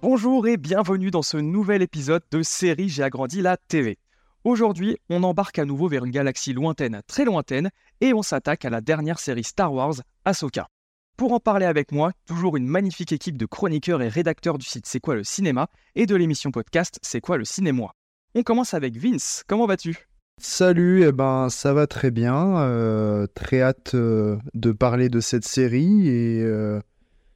Bonjour et bienvenue dans ce nouvel épisode de série J'ai agrandi la TV. Aujourd'hui, on embarque à nouveau vers une galaxie lointaine, très lointaine, et on s'attaque à la dernière série Star Wars, Ahsoka. Pour en parler avec moi, toujours une magnifique équipe de chroniqueurs et rédacteurs du site C'est quoi le cinéma et de l'émission podcast C'est quoi le cinéma? On commence avec Vince, comment vas-tu? Salut, eh ben ça va très bien, euh, très hâte euh, de parler de cette série et euh,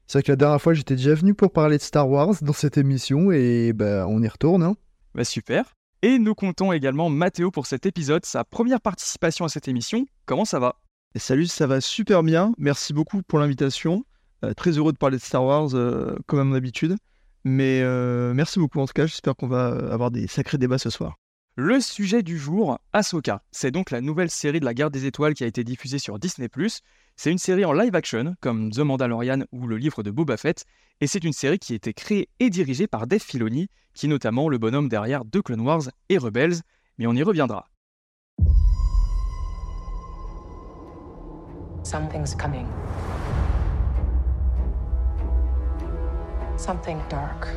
c'est vrai que la dernière fois j'étais déjà venu pour parler de Star Wars dans cette émission et ben on y retourne. Hein. Bah super. Et nous comptons également Mathéo pour cet épisode, sa première participation à cette émission. Comment ça va? Et salut, ça va super bien. Merci beaucoup pour l'invitation. Euh, très heureux de parler de Star Wars euh, comme à mon habitude. Mais euh, merci beaucoup en tout cas. J'espère qu'on va avoir des sacrés débats ce soir. Le sujet du jour, Ahsoka. C'est donc la nouvelle série de la guerre des étoiles qui a été diffusée sur Disney+. C'est une série en live action, comme The Mandalorian ou le livre de Boba Fett, et c'est une série qui a été créée et dirigée par Dave Filoni, qui est notamment le bonhomme derrière The Clone Wars et Rebels, mais on y reviendra. Something's coming. Something dark.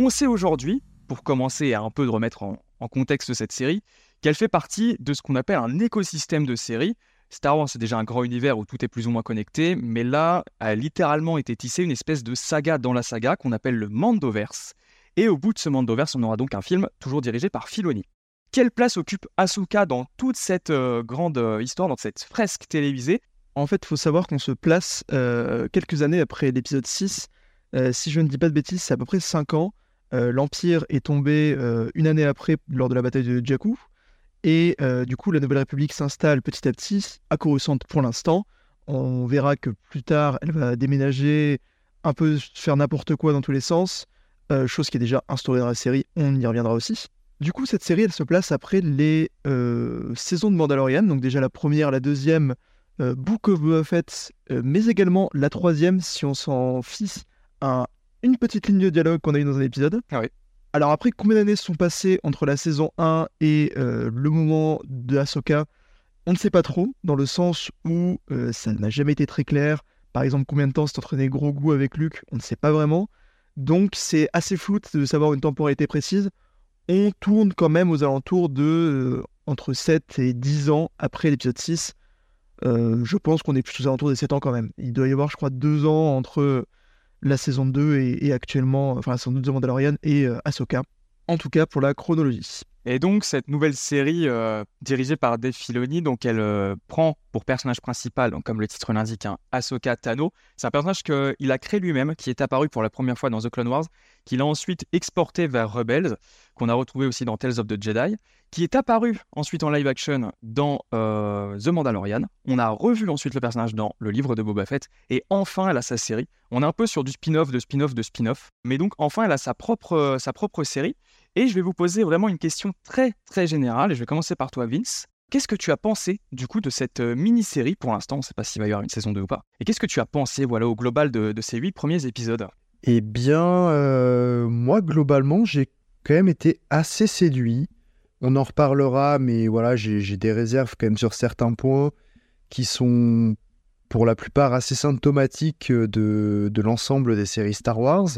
On sait aujourd'hui, pour commencer à un peu de remettre en, contexte cette série, qu'elle fait partie de ce qu'on appelle un écosystème de séries. Star Wars, c'est déjà un grand univers où tout est plus ou moins connecté, mais là a littéralement été tissé une espèce de saga dans la saga qu'on appelle le Mandoverse. Et au bout de ce Mandoverse, on aura donc un film toujours dirigé par Filoni. Quelle place occupe Asuka dans toute cette euh, grande euh, histoire, dans cette fresque télévisée? En fait, il faut savoir qu'on se place euh, quelques années après l'épisode 6. Euh, si je ne dis pas de bêtises, c'est à peu près 5 ans. L'Empire est tombé une année après lors de la bataille de Jakku. Et du coup, la Nouvelle République s'installe petit à petit, à Coruscant pour l'instant. On verra que plus tard, elle va déménager, un peu faire n'importe quoi dans tous les sens, euh, chose qui est déjà instaurée dans la série, on y reviendra aussi. Du coup, cette série, elle se place après les euh, saisons de Mandalorian, donc déjà la première, la deuxième, euh, Book of Boba Fett, euh, mais également la troisième, si on s'en fie à une petite ligne de dialogue qu'on a eu dans un épisode. Ah oui. Alors après, combien d'années sont passées entre la saison 1 et le moment de Ahsoka? On ne sait pas trop, dans le sens où ça n'a jamais été très clair. Par exemple, combien de temps s'est entraîné Grogu avec Luke? On ne sait pas vraiment. Donc c'est assez flou de savoir une temporalité précise. On tourne quand même aux alentours de euh, entre 7 et 10 ans après l'épisode 6. Euh, je pense qu'on est plus aux alentours des 7 ans quand même. Il doit y avoir, je crois, 2 ans entre la saison 2 et, actuellement, enfin la saison 2 de Mandalorian et euh, Ahsoka. En tout cas pour la chronologie. Et donc cette nouvelle série euh, dirigée par Dave Filoni, donc elle euh, prend pour personnage principal, comme le titre l'indique, hein, Ahsoka Tano. C'est un personnage qu'il a créé lui-même, qui est apparu pour la première fois dans The Clone Wars, qu'il a ensuite exporté vers Rebels, qu'on a retrouvé aussi dans Tales of the Jedi, qui est apparu ensuite en live action dans euh, The Mandalorian. On a revu ensuite le personnage dans le livre de Boba Fett, et enfin elle a sa série. On est un peu sur du spin-off, de spin-off, de spin-off, mais donc enfin elle a sa propre, sa propre série. Et je vais vous poser vraiment une question très très générale, et je vais commencer par toi Vince. Qu'est-ce que tu as pensé du coup de cette euh, mini-série Pour l'instant, on ne sait pas s'il va y avoir une saison 2 ou pas. Et qu'est-ce que tu as pensé voilà, au global de, ces huit premiers épisodes? Eh bien, euh, moi globalement, j'ai quand même été assez séduit. On en reparlera, mais voilà, j'ai des réserves quand même sur certains points qui sont pour la plupart assez symptomatiques de, de l'ensemble des séries Star Wars.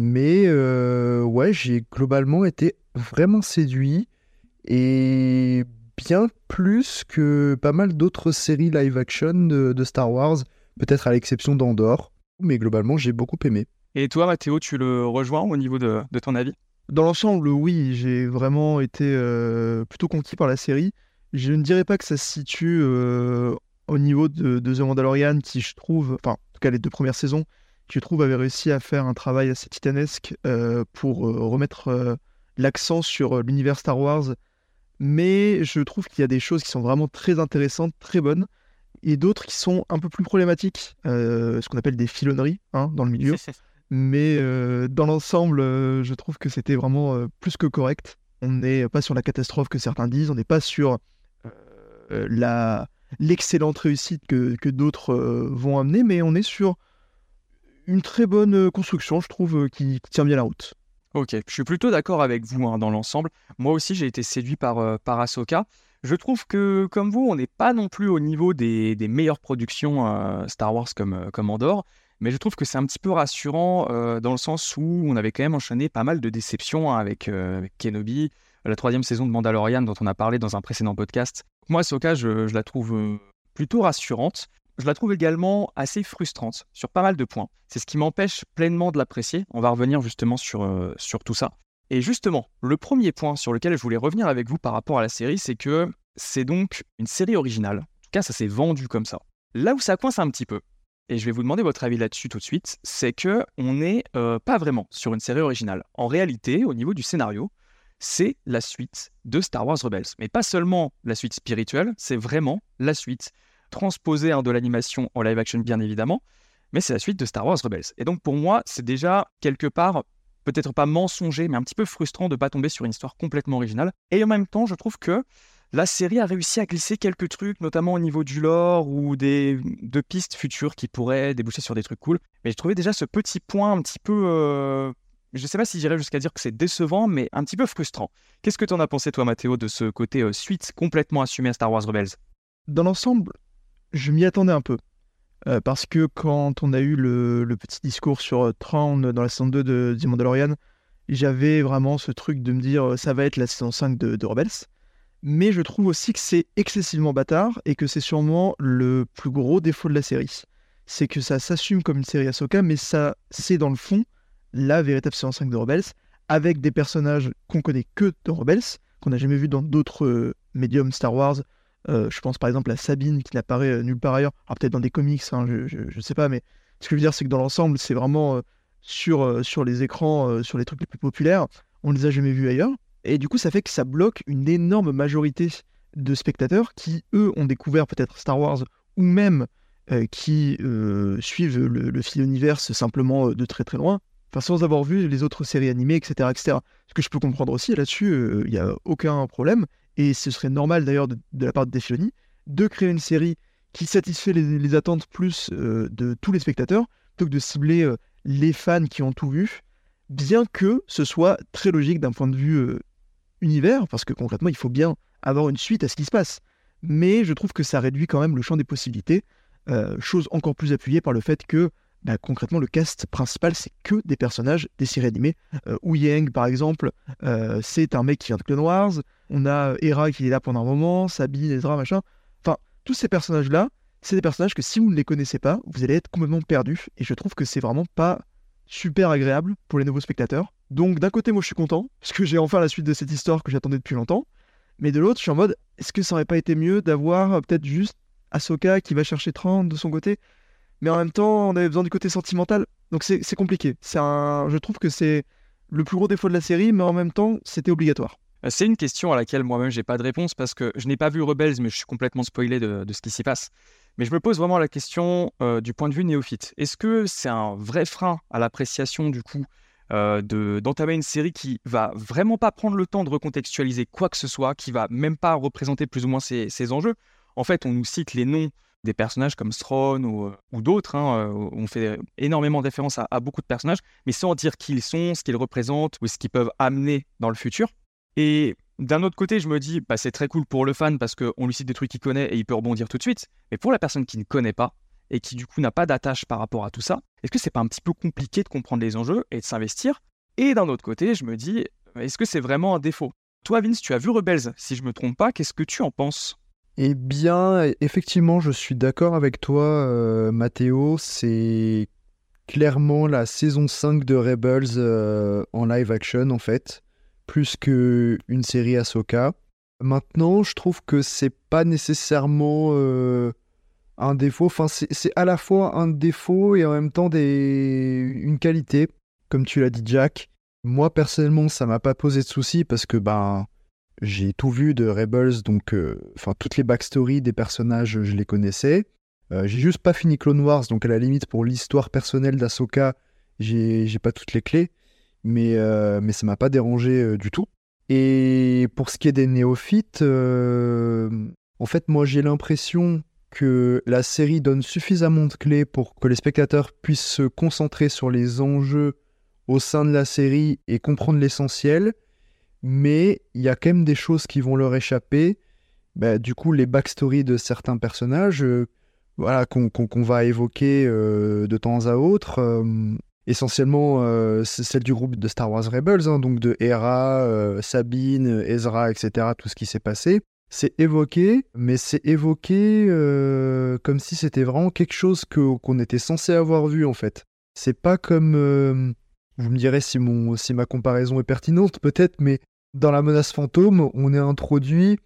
Mais euh, ouais, j'ai globalement été vraiment séduit et bien plus que pas mal d'autres séries live action de, de Star Wars, peut-être à l'exception d'Andorre. Mais globalement, j'ai beaucoup aimé. Et toi Mathéo, tu le rejoins au niveau de, de ton avis? Dans l'ensemble, oui, j'ai vraiment été euh, plutôt conquis par la série. Je ne dirais pas que ça se situe euh, au niveau de, de The Mandalorian, qui je trouve, enfin, en tout cas les deux premières saisons, qui je trouve avait réussi à faire un travail assez titanesque euh, pour euh, remettre euh, l'accent sur l'univers Star Wars. Mais je trouve qu'il y a des choses qui sont vraiment très intéressantes, très bonnes, et d'autres qui sont un peu plus problématiques, ce qu'on appelle des filonneries hein, dans le milieu. Mais dans l'ensemble, je trouve que c'était vraiment plus que correct. On n'est pas sur la catastrophe que certains disent, on n'est pas sur la, l'excellente réussite que, que d'autres euh, vont amener, mais on est sur une très bonne euh, construction, je trouve, euh, qui, tient bien la route. Ok, je suis plutôt d'accord avec vous hein, dans l'ensemble. Moi aussi, j'ai été séduit par, euh, par Ahsoka. Je trouve que, comme vous, on n'est pas non plus au niveau des, meilleures productions euh, Star Wars comme, comme Andorre, mais je trouve que c'est un petit peu rassurant dans le sens où on avait quand même enchaîné pas mal de déceptions hein, avec, Kenobi, la troisième saison de Mandalorian dont on a parlé dans un précédent podcast. Moi, Ahsoka, je, la trouve plutôt rassurante. Je la trouve également assez frustrante sur pas mal de points. C'est ce qui m'empêche pleinement de l'apprécier. On va revenir justement sur, euh, sur tout ça. Et justement, le premier point sur lequel je voulais revenir avec vous par rapport à la série, c'est que c'est donc une série originale. En tout cas, ça s'est vendu comme ça. Là où ça coince un petit peu, et je vais vous demander votre avis là-dessus tout de suite, c'est que on n'est euh, pas vraiment sur une série originale. En réalité, au niveau du scénario, c'est la suite de Star Wars Rebels. Mais pas seulement la suite spirituelle, c'est vraiment la suite transposée hein, de l'animation en live action bien évidemment, mais c'est la suite de Star Wars Rebels. Et donc pour moi, c'est déjà quelque part peut-être pas mensonger, mais un petit peu frustrant de pas tomber sur une histoire complètement originale. Et en même temps, je trouve que la série a réussi à glisser quelques trucs, notamment au niveau du lore ou des de pistes futures qui pourraient déboucher sur des trucs cool. Mais j'ai trouvé déjà ce petit point un petit peu, euh, je sais pas si j'irais jusqu'à dire que c'est décevant, mais un petit peu frustrant. Qu'est-ce que tu en as pensé toi, Mathéo, de ce côté euh, suite complètement assumé à Star Wars Rebels? Dans l'ensemble, je m'y attendais un peu. Euh, parce que quand on a eu le, petit discours sur euh, Thrawn dans la saison 2 de The Mandalorian, j'avais vraiment ce truc de me dire euh, ça va être la saison 5 de, de Rebels. Mais je trouve aussi que c'est excessivement bâtard et que c'est sûrement le plus gros défaut de la série. C'est que ça s'assume comme une série Ahsoka, mais ça, c'est dans le fond la véritable saison 5 de Rebels, avec des personnages qu'on connaît que dans Rebels, qu'on n'a jamais vu dans d'autres médiums Star Wars. Euh, je pense par exemple à Sabine qui n'apparaît euh, nulle part ailleurs. Alors peut-être dans des comics, hein, je, ne sais pas, mais ce que je veux dire, c'est que dans l'ensemble, c'est vraiment euh, sur, sur les écrans, sur les trucs les plus populaires, on les a jamais vus ailleurs. Et du coup, ça fait que ça bloque une énorme majorité de spectateurs qui, eux, ont découvert peut-être Star Wars ou même qui suivent le, fil univers simplement de très très loin, sans avoir vu les autres séries animées, etc. etc. Ce que je peux comprendre aussi là-dessus, il n'y a aucun problème, et ce serait normal d'ailleurs de, la part de Dave Filoni de créer une série qui satisfait les, attentes plus euh, de tous les spectateurs, plutôt que de cibler euh, les fans qui ont tout vu, bien que ce soit très logique d'un point de vue euh, univers, parce que concrètement, il faut bien avoir une suite à ce qui se passe. Mais je trouve que ça réduit quand même le champ des possibilités, chose encore plus appuyée par le fait que bah, concrètement, le cast principal, c'est que des personnages des séries animées. Euh, par exemple, euh, c'est un mec qui vient de Clone Wars. On a Hera qui est là pendant un moment, Sabine, Ezra, machin. Enfin, tous ces personnages-là, c'est des personnages que si vous ne les connaissez pas, vous allez être complètement perdu. Et je trouve que c'est vraiment pas super agréable pour les nouveaux spectateurs. Donc d'un côté, moi je suis content, parce que j'ai enfin la suite de cette histoire que j'attendais depuis longtemps. Mais de l'autre, je suis en mode, est-ce que ça aurait pas été mieux d'avoir euh, peut-être juste Ahsoka qui va chercher 30 de son côté? Mais en même temps, on avait besoin du côté sentimental. Donc c'est compliqué. C'est un... Je trouve que c'est le plus gros défaut de la série, mais en même temps, c'était obligatoire. Euh, C'est une question à laquelle moi-même j'ai pas de réponse parce que je n'ai pas vu Rebels, mais je suis complètement spoilé de, ce qui s'y passe. Mais je me pose vraiment la question euh, du point de vue néophyte. Est-ce que c'est un vrai frein à l'appréciation du coup euh, de d'entamer une série qui va vraiment pas prendre le temps de recontextualiser quoi que ce soit, qui va même pas représenter plus ou moins ses, ses enjeux? En fait, on nous cite les noms des personnages comme ou, euh, ou d'autres. hein, euh, on fait énormément de référence à, beaucoup de personnages, mais sans dire qui ils sont, ce qu'ils représentent ou ce qu'ils peuvent amener dans le futur. Et d'un autre côté, je me dis, bah, c'est très cool pour le fan parce qu'on lui cite des trucs qu'il connaît et il peut rebondir tout de suite. Mais pour la personne qui ne connaît pas et qui du coup n'a pas d'attache par rapport à tout ça, est-ce que c'est pas un petit peu compliqué de comprendre les enjeux et de s'investir? Et d'un autre côté, je me dis, est-ce que c'est vraiment un défaut? Toi, Vince, tu as vu Rebels, si je me trompe pas, qu'est-ce que tu en penses? Eh bien, effectivement, je suis d'accord avec toi, euh, Mathéo. C'est clairement la saison 5 de Rebels euh, en live action, en fait, plus qu'une série Ahsoka. Maintenant, je trouve que c'est pas nécessairement euh, un défaut. Enfin, c'est à la fois un défaut et en même temps une qualité, comme tu l'as dit, Jack. Moi, personnellement, ça m'a pas posé de soucis parce que, ben, j'ai tout vu de Rebels, donc euh, enfin toutes les backstories des personnages, je les connaissais. Euh, j'ai juste pas fini Clone Wars, donc à la limite pour l'histoire personnelle d'Ahsoka, j'ai pas toutes les clés, mais euh, mais ça m'a pas dérangé du tout. Et pour ce qui est des néophytes, En fait, moi, j'ai l'impression que la série donne suffisamment de clés pour que les spectateurs puissent se concentrer sur les enjeux au sein de la série et comprendre l'essentiel, mais il y a quand même des choses qui vont leur échapper. Bah, du coup, les backstories de certains personnages, euh, voilà, qu'on va évoquer euh, de temps à autre, euh, essentiellement euh, celle du groupe de Star Wars Rebels, hein, donc de Hera, Sabine, Ezra, etc., tout ce qui s'est passé. C'est évoqué, mais c'est évoqué comme si c'était vraiment quelque chose qu'on était censé avoir vu en fait. C'est pas comme. vous me direz si, mon, si ma comparaison est pertinente, peut-être, mais dans la menace fantôme, on est introduit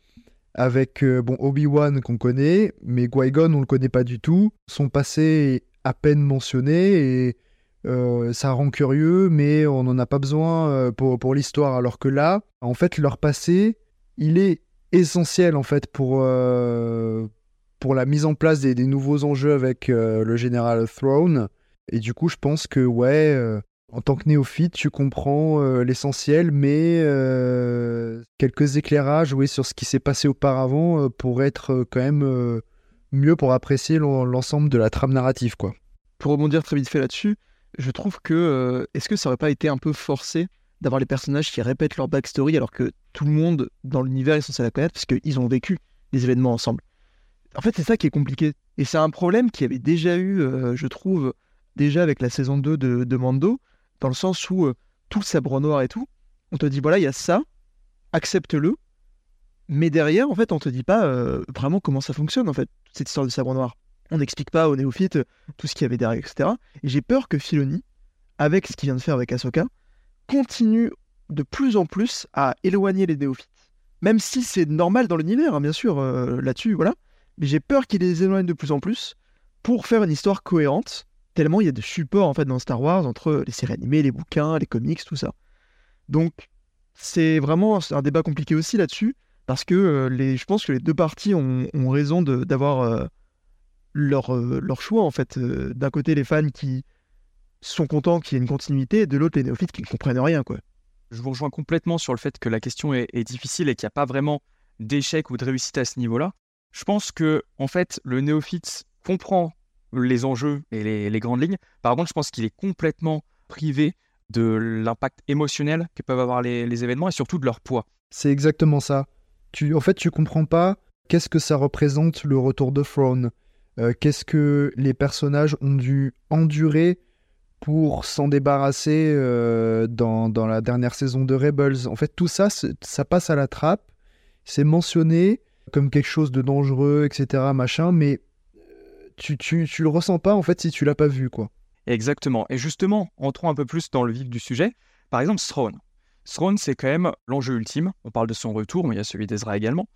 avec euh, bon, Obi-Wan qu'on connaît, mais Qui-Gon, on le connaît pas du tout. Son passé est à peine mentionné et euh, ça rend curieux, mais on n'en a pas besoin euh, pour, pour l'histoire. Alors que là, en fait, leur passé, il est essentiel en fait pour, pour la mise en place des, des nouveaux enjeux avec le général Throne. Et du coup, je pense que ouais, en tant que néophyte, tu comprends euh, l'essentiel, mais euh, quelques éclairages oui, sur ce qui s'est passé auparavant euh, pour être quand même mieux pour apprécier l'en- l'ensemble de la trame narrative. quoi. Pour rebondir très vite fait là-dessus, je trouve que est-ce que ça aurait pas été un peu forcé d'avoir les personnages qui répètent leur backstory alors que tout le monde dans l'univers est censé la connaître parce qu'ils ont vécu les événements ensemble? En fait, c'est ça qui est compliqué. Et c'est un problème qui avait déjà eu, je trouve, déjà avec la saison 2 de, de Mando, dans le sens où euh, tout le sabre noir et tout, on te dit voilà, il y a ça, accepte-le, mais derrière, en fait, on te dit pas euh, vraiment comment ça fonctionne, en fait, cette histoire du sabre noir. On n'explique pas aux néophytes euh, tout ce qu'il y avait derrière, etc. Et j'ai peur que Filoni, avec ce qu'il vient de faire avec Ahsoka, continue de plus en plus à éloigner les néophytes. Même si c'est normal dans l'univers, hein, bien sûr, là-dessus, voilà. Mais j'ai peur qu'il les éloigne de plus en plus pour faire une histoire cohérente, tellement il y a de supports en fait dans Star Wars entre les séries animées, les bouquins, les comics, tout ça. Donc c'est vraiment un débat compliqué aussi là-dessus, parce que euh, les, je pense que les deux parties ont, ont raison d'avoir euh, leur, euh, leur choix en fait. D'un côté les fans qui sont contents qu'il y ait une continuité, et de l'autre les néophytes qui ne comprennent rien quoi. Je vous rejoins complètement sur le fait que la question est, est difficile et qu'il n'y a pas vraiment d'échec ou de réussite à ce niveau-là. Je pense que, en fait, le néophyte comprend les enjeux et les, grandes lignes. Par contre, je pense qu'il est complètement privé de l'impact émotionnel que peuvent avoir les, événements et surtout de leur poids. C'est exactement ça. Tu, en fait, tu comprends pas qu'est-ce que ça représente le retour de Throne. Euh, qu'est-ce que les personnages ont dû endurer pour s'en débarrasser euh, dans, dans la dernière saison de Rebels. En fait, tout ça, ça passe à la trappe. C'est mentionné comme quelque chose de dangereux, etc., machin, mais tu, tu, tu le ressens pas, en fait, si tu l'as pas vu, quoi. Exactement. Et justement, entrons un peu plus dans le vif du sujet. Par exemple, Throne. Throne, c'est quand même l'enjeu ultime. On parle de son retour, mais il y a celui d'Ezra également.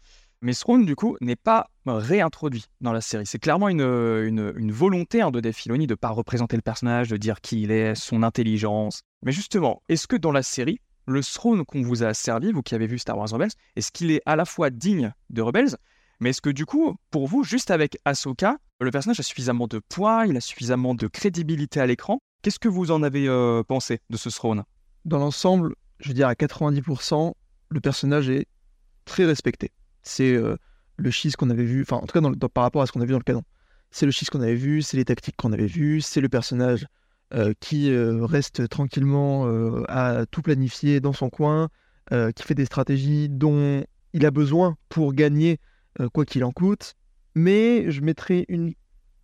Mais Throne, du coup, n'est pas réintroduit dans la série. C'est clairement une, une, volonté hein, de Dave Filoni de ne pas représenter le personnage, de dire qui il est, son intelligence. Mais justement, est-ce que dans la série, le Throne qu'on vous a servi, vous qui avez vu Star Wars Rebels, est-ce qu'il est à la fois digne de Rebels, mais est-ce que du coup, pour vous, juste avec Ahsoka, le personnage a suffisamment de poids, il a suffisamment de crédibilité à l'écran? Qu'est-ce que vous en avez euh, pensé de ce Throne? Dans l'ensemble, je veux dire à 90%, le personnage est très respecté. C'est euh, le schiste qu'on avait vu, enfin en tout cas par rapport à ce qu'on a vu dans le canon. C'est le schiste qu'on avait vu, c'est les tactiques qu'on avait vues, c'est le personnage euh, qui reste tranquillement à tout planifier dans son coin, qui fait des stratégies dont il a besoin pour gagner quoi qu'il en coûte. Mais je mettrai une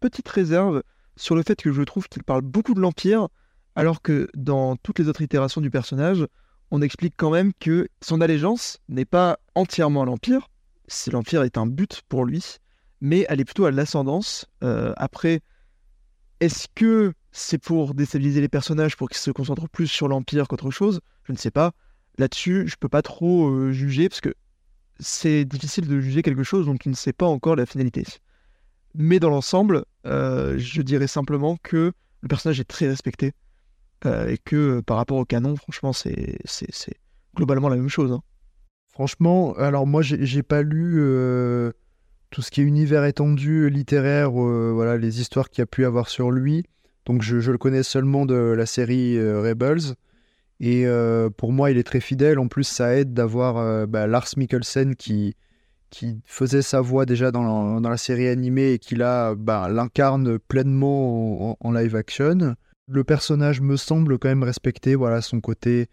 petite réserve sur le fait que je trouve qu'il parle beaucoup de l'Empire, alors que dans toutes les autres itérations du personnage, on explique quand même que son allégeance n'est pas entièrement à l'Empire, c'est l'Empire est un but pour lui, mais elle est plutôt à l'ascendance. Euh, après, est-ce que c'est pour déstabiliser les personnages, pour qu'ils se concentrent plus sur l'Empire qu'autre chose? Je ne sais pas. Là-dessus, je peux pas trop euh, juger, parce que c'est difficile de juger quelque chose dont tu ne sais pas encore la finalité. Mais dans l'ensemble, euh, je dirais simplement que le personnage est très respecté euh, et que euh, par rapport au canon, franchement, c'est globalement la même chose. hein. Franchement, alors moi, j'ai pas lu tout ce qui est univers étendu, littéraire, voilà, les histoires qu'il y a pu avoir sur lui. Donc, je, je le connais seulement de la série Rebels. Et euh, pour moi, il est très fidèle. En plus, ça aide d'avoir euh, bah, Lars Mikkelsen qui, qui faisait sa voix déjà dans la, dans la série animée et qui là bah, l'incarne pleinement en, live action. Le personnage me semble quand même respecter voilà, son côté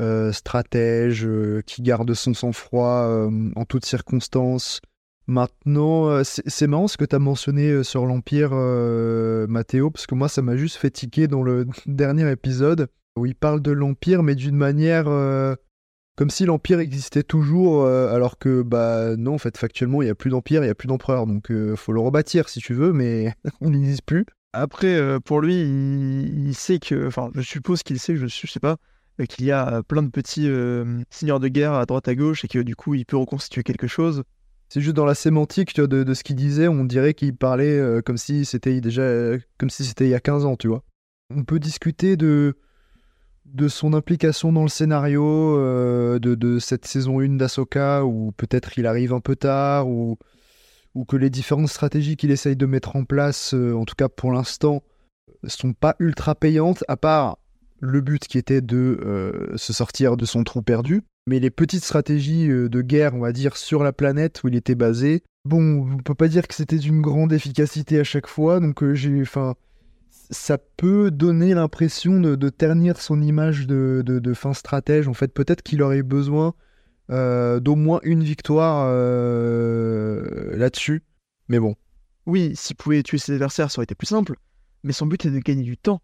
euh, stratège, qui garde son sang-froid en toutes circonstances. Maintenant, c'est marrant ce que tu as mentionné sur l'Empire, Mathéo, parce que moi, ça m'a juste fait tiquer dans le dernier épisode où il parle de l'Empire, mais d'une manière euh, comme si l'Empire existait toujours, euh, alors que, bah non, en fait, factuellement, il n'y a plus d'Empire, il n'y a plus d'Empereur, donc euh, faut le rebâtir si tu veux, mais on n'existe plus. Après, euh, pour lui, il, il sait que, enfin, je suppose qu'il sait, je, je sais pas, qu'il y a plein de petits seigneurs de guerre à droite à gauche et que du coup, il peut reconstituer quelque chose. C'est juste dans la sémantique tu vois, de, de ce qu'il disait, on dirait qu'il parlait comme si c'était déjà comme si c'était il y a 15 ans, tu vois. On peut discuter de de son implication dans le scénario euh, de, cette saison 1 d'Asoka où peut-être il arrive un peu tard ou ou que les différentes stratégies qu'il essaye de mettre en place euh, en tout cas pour l'instant sont pas ultra payantes à part le but qui était de euh, se sortir de son trou perdu. Mais les petites stratégies de guerre, on va dire, sur la planète où il était basé, bon, on peut pas dire que c'était d'une grande efficacité à chaque fois, donc j'ai, enfin, ça peut donner l'impression de, de ternir son image de, de- de fin stratège. En fait, peut-être qu'il aurait besoin euh, d'au moins une victoire euh, là-dessus, mais bon. Oui, s'il pouvait tuer ses adversaires, ça aurait été plus simple, mais son but est de gagner du temps.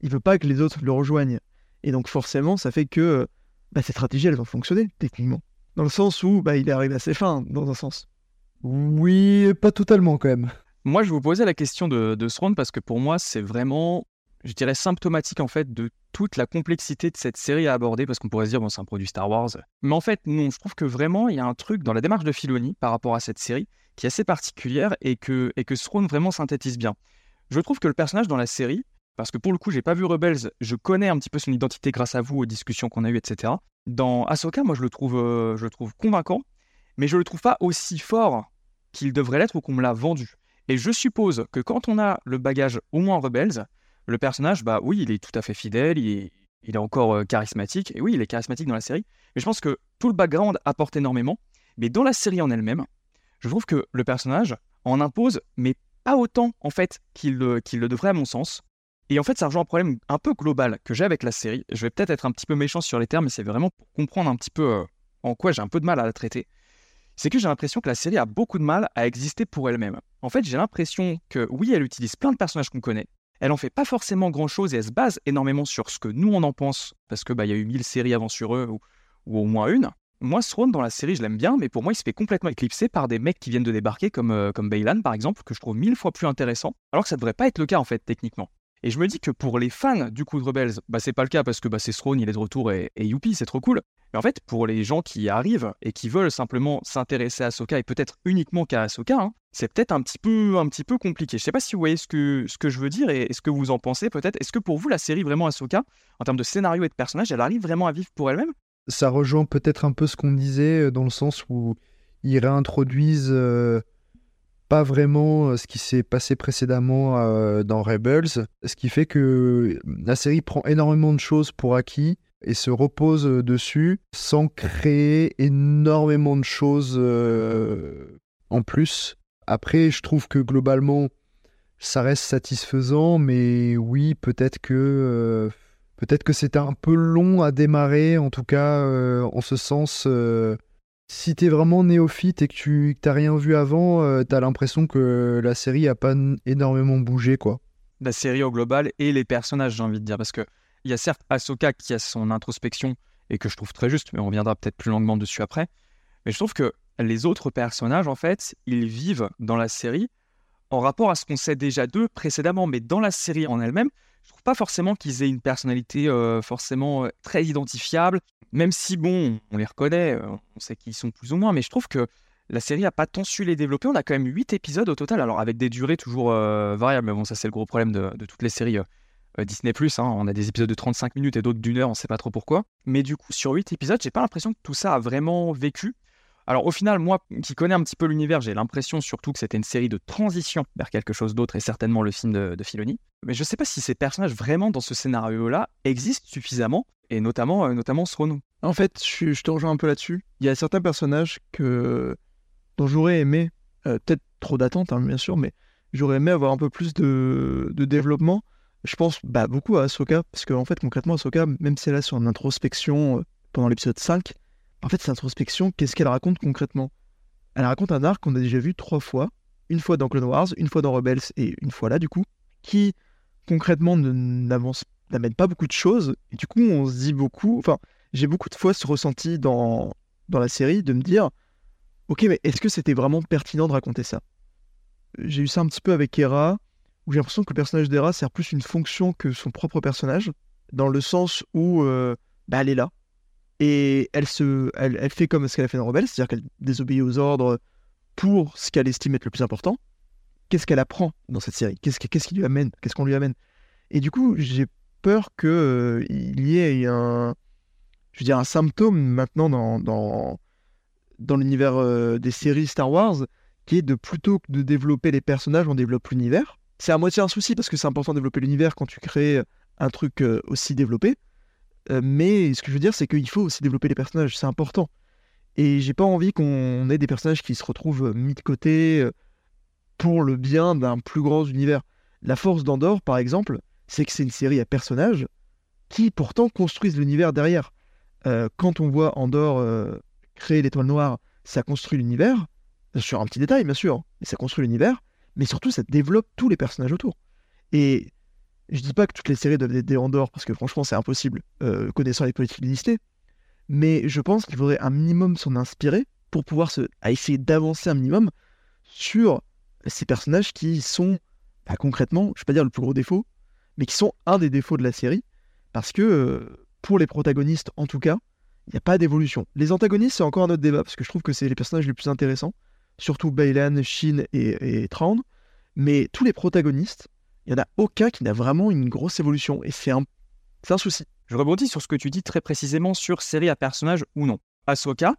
Il veut pas que les autres le rejoignent. Et donc forcément, ça fait que bah, ces stratégies, elles vont fonctionner, techniquement. Dans le sens où bah, il est arrivé à ses fins, dans un sens. Oui, pas totalement quand même. Moi, je vous posais la question de, de parce que pour moi, c'est vraiment, je dirais, symptomatique en fait de toute la complexité de cette série à aborder parce qu'on pourrait se dire, bon, c'est un produit Star Wars. Mais en fait, non, je trouve que vraiment, il y a un truc dans la démarche de Filoni par rapport à cette série qui est assez particulière et que, et que Throne vraiment synthétise bien. Je trouve que le personnage dans la série, parce que pour le coup, j'ai pas vu Rebels, je connais un petit peu son identité grâce à vous, aux discussions qu'on a eues, etc. Dans Ahsoka, moi, je le trouve, euh, je le trouve convaincant, mais je le trouve pas aussi fort qu'il devrait l'être ou qu'on me l'a vendu. Et je suppose que quand on a le bagage au moins Rebels, le personnage, bah oui, il est tout à fait fidèle, il est, encore euh, charismatique, et oui, il est charismatique dans la série, mais je pense que tout le background apporte énormément, mais dans la série en elle-même, je trouve que le personnage en impose, mais pas autant en fait qu'il le, qu'il le devrait à mon sens. Et en fait, ça rejoint un problème un peu global que j'ai avec la série. Je vais peut-être être un petit peu méchant sur les termes, mais c'est vraiment pour comprendre un petit peu euh, en quoi j'ai un peu de mal à la traiter c'est que j'ai l'impression que la série a beaucoup de mal à exister pour elle-même. En fait, j'ai l'impression que oui, elle utilise plein de personnages qu'on connaît. Elle en fait pas forcément grand-chose et elle se base énormément sur ce que nous on en pense, parce que bah y a eu mille séries avant sur eux ou, au moins une. Moi, Throne dans la série, je l'aime bien, mais pour moi, il se fait complètement éclipser par des mecs qui viennent de débarquer, comme, euh, comme Baylan par exemple, que je trouve mille fois plus intéressant, alors que ça devrait pas être le cas en fait, techniquement. Et je me dis que pour les fans du coup de Rebels, bah c'est pas le cas parce que bah, c'est Throne, il est de retour et, et youpi, c'est trop cool. Mais en fait, pour les gens qui arrivent et qui veulent simplement s'intéresser à Ahsoka et peut-être uniquement qu'à Ahsoka, hein, c'est peut-être un petit peu un petit peu compliqué. Je sais pas si vous voyez ce que, ce que je veux dire et ce que vous en pensez peut-être. Est-ce que pour vous la série vraiment Ahsoka, en termes de scénario et de personnage, elle arrive vraiment à vivre pour elle-même? Ça rejoint peut-être un peu ce qu'on disait euh, dans le sens où ils réintroduisent euh, pas vraiment euh, ce qui s'est passé précédemment euh, dans Rebels, ce qui fait que la série prend énormément de choses pour acquis et se repose euh, dessus sans créer énormément de choses euh, en plus. Après, je trouve que globalement, ça reste satisfaisant, mais oui, peut-être que euh, peut-être que c'était un peu long à démarrer, en tout cas euh, en ce sens. Si t'es vraiment néophyte et que tu t'as rien vu avant, euh, t'as l'impression que la série a pas énormément bougé, quoi. La série au global et les personnages, j'ai envie de dire. Parce que il y a certes Ahsoka qui a son introspection et que je trouve très juste, mais on reviendra peut-être plus longuement dessus après. Mais je trouve que les autres personnages, en fait, ils vivent dans la série en rapport à ce qu'on sait déjà d'eux précédemment. Mais dans la série en elle-même, je trouve pas forcément qu'ils aient une personnalité euh, forcément euh, très identifiable. Même si, bon, on les reconnaît, euh, on sait qu'ils sont plus ou moins, mais je trouve que la série a pas tant su les développer. On a quand même 8 épisodes au total, alors avec des durées toujours variables. Mais bon, ça, c'est le gros problème de, toutes les séries Disney. Hein. On a des épisodes de 35 minutes et d'autres d'une heure, on sait pas trop pourquoi. Mais du coup, sur 8 épisodes, j'ai pas l'impression que tout ça a vraiment vécu. Alors au final, moi qui connais un petit peu l'univers, j'ai l'impression surtout que c'était une série de transition vers quelque chose d'autre et certainement le film de, de Filoni. Mais je sais pas si ces personnages vraiment dans ce scénario-là existent suffisamment, et notamment, euh, notamment. En fait, je, te rejoins un peu là-dessus. Il y a certains personnages que dont j'aurais aimé, euh, peut-être trop d'attentes, hein, bien sûr, mais j'aurais aimé avoir un peu plus de, de développement. Je pense bah, beaucoup à Ahsoka, parce qu'en en fait, concrètement, Ahsoka, même si elle est sur une introspection euh, pendant l'épisode 5, en fait, cette introspection, qu'est-ce qu'elle raconte concrètement? Elle raconte un arc qu'on a déjà vu trois fois, une fois dans Clone Wars, une fois dans Rebels et une fois là, du coup, qui concrètement n'avance, n'amène pas beaucoup de choses. Et du coup, on se dit beaucoup, enfin, j'ai beaucoup de fois ce ressenti dans, dans la série de me dire, ok, mais est-ce que c'était vraiment pertinent de raconter ça? J'ai eu ça un petit peu avec Hera, où j'ai l'impression que le personnage d'Hera sert plus une fonction que son propre personnage, dans le sens où euh, bah, elle est là. Et elle, se, elle, fait comme ce qu'elle a fait dans Rebels, c'est-à-dire qu'elle désobéit aux ordres pour ce qu'elle estime être le plus important. Qu'est-ce qu'elle apprend dans cette série? Qu'est-ce qu'est-ce qui lui amène? Qu'est-ce qu'on lui amène? Et du coup, j'ai peur que euh, y ait un, je veux dire, un symptôme maintenant dans, dans, dans l'univers euh, des séries Star Wars, qui est de plutôt que de développer les personnages, on développe l'univers. C'est à moitié un souci parce que c'est important de développer l'univers quand tu crées un truc euh, aussi développé. Euh, mais ce que je veux dire, c'est qu'il faut aussi développer les personnages, c'est important. Et j'ai pas envie qu'on ait des personnages qui se retrouvent euh, mis de côté euh, pour le bien d'un plus grand univers. La force d'Andorre, par exemple, c'est que c'est une série à personnages qui pourtant construisent l'univers derrière. Quand on voit Andorre créer l'étoile noire, ça construit l'univers, sur un petit détail bien sûr, mais ça construit l'univers, mais surtout ça développe tous les personnages autour. Et je dis pas que toutes les séries doivent être des Andorre, parce que franchement c'est impossible, euh, connaissant les politiques de Disney, mais je pense qu'il faudrait un minimum s'en inspirer pour pouvoir se, à essayer d'avancer un minimum sur ces personnages qui sont bah, concrètement, je vais pas dire le plus gros défaut, mais qui sont un des défauts de la série, parce que euh, pour les protagonistes en tout cas, il n'y a pas d'évolution. Les antagonistes, c'est encore un autre débat, parce que je trouve que c'est les personnages les plus intéressants, surtout Baylan, Shin et, et mais tous les protagonistes, il n'y en a aucun qui n'a vraiment une grosse évolution, et c'est un, un souci. Je rebondis sur ce que tu dis très précisément sur série à personnage ou non. Ahsoka,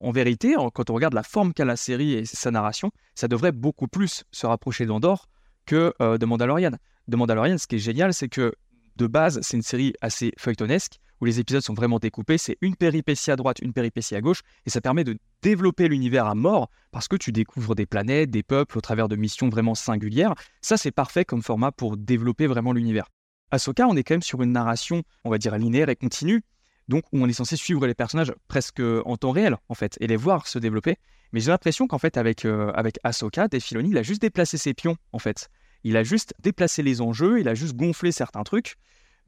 en vérité, quand on regarde la forme qu'a la série et sa narration, ça devrait beaucoup plus se rapprocher d'Andorre que euh, de Mandalorian. De Mandalorian, ce qui est génial, c'est que de base, c'est une série assez feuilletonesque où les épisodes sont vraiment découpés. C'est une péripétie à droite, une péripétie à gauche, et ça permet de développer l'univers à mort parce que tu découvres des planètes, des peuples au travers de missions vraiment singulières. Ça, c'est parfait comme format pour développer vraiment l'univers. Ahsoka, on est quand même sur une narration, on va dire linéaire et continue, donc où on est censé suivre les personnages presque en temps réel, en fait, et les voir se développer. Mais j'ai l'impression qu'en fait, avec, euh, avec Ahsoka, il a juste déplacé ses pions, en fait. Il a juste déplacé les enjeux, il a juste gonflé certains trucs.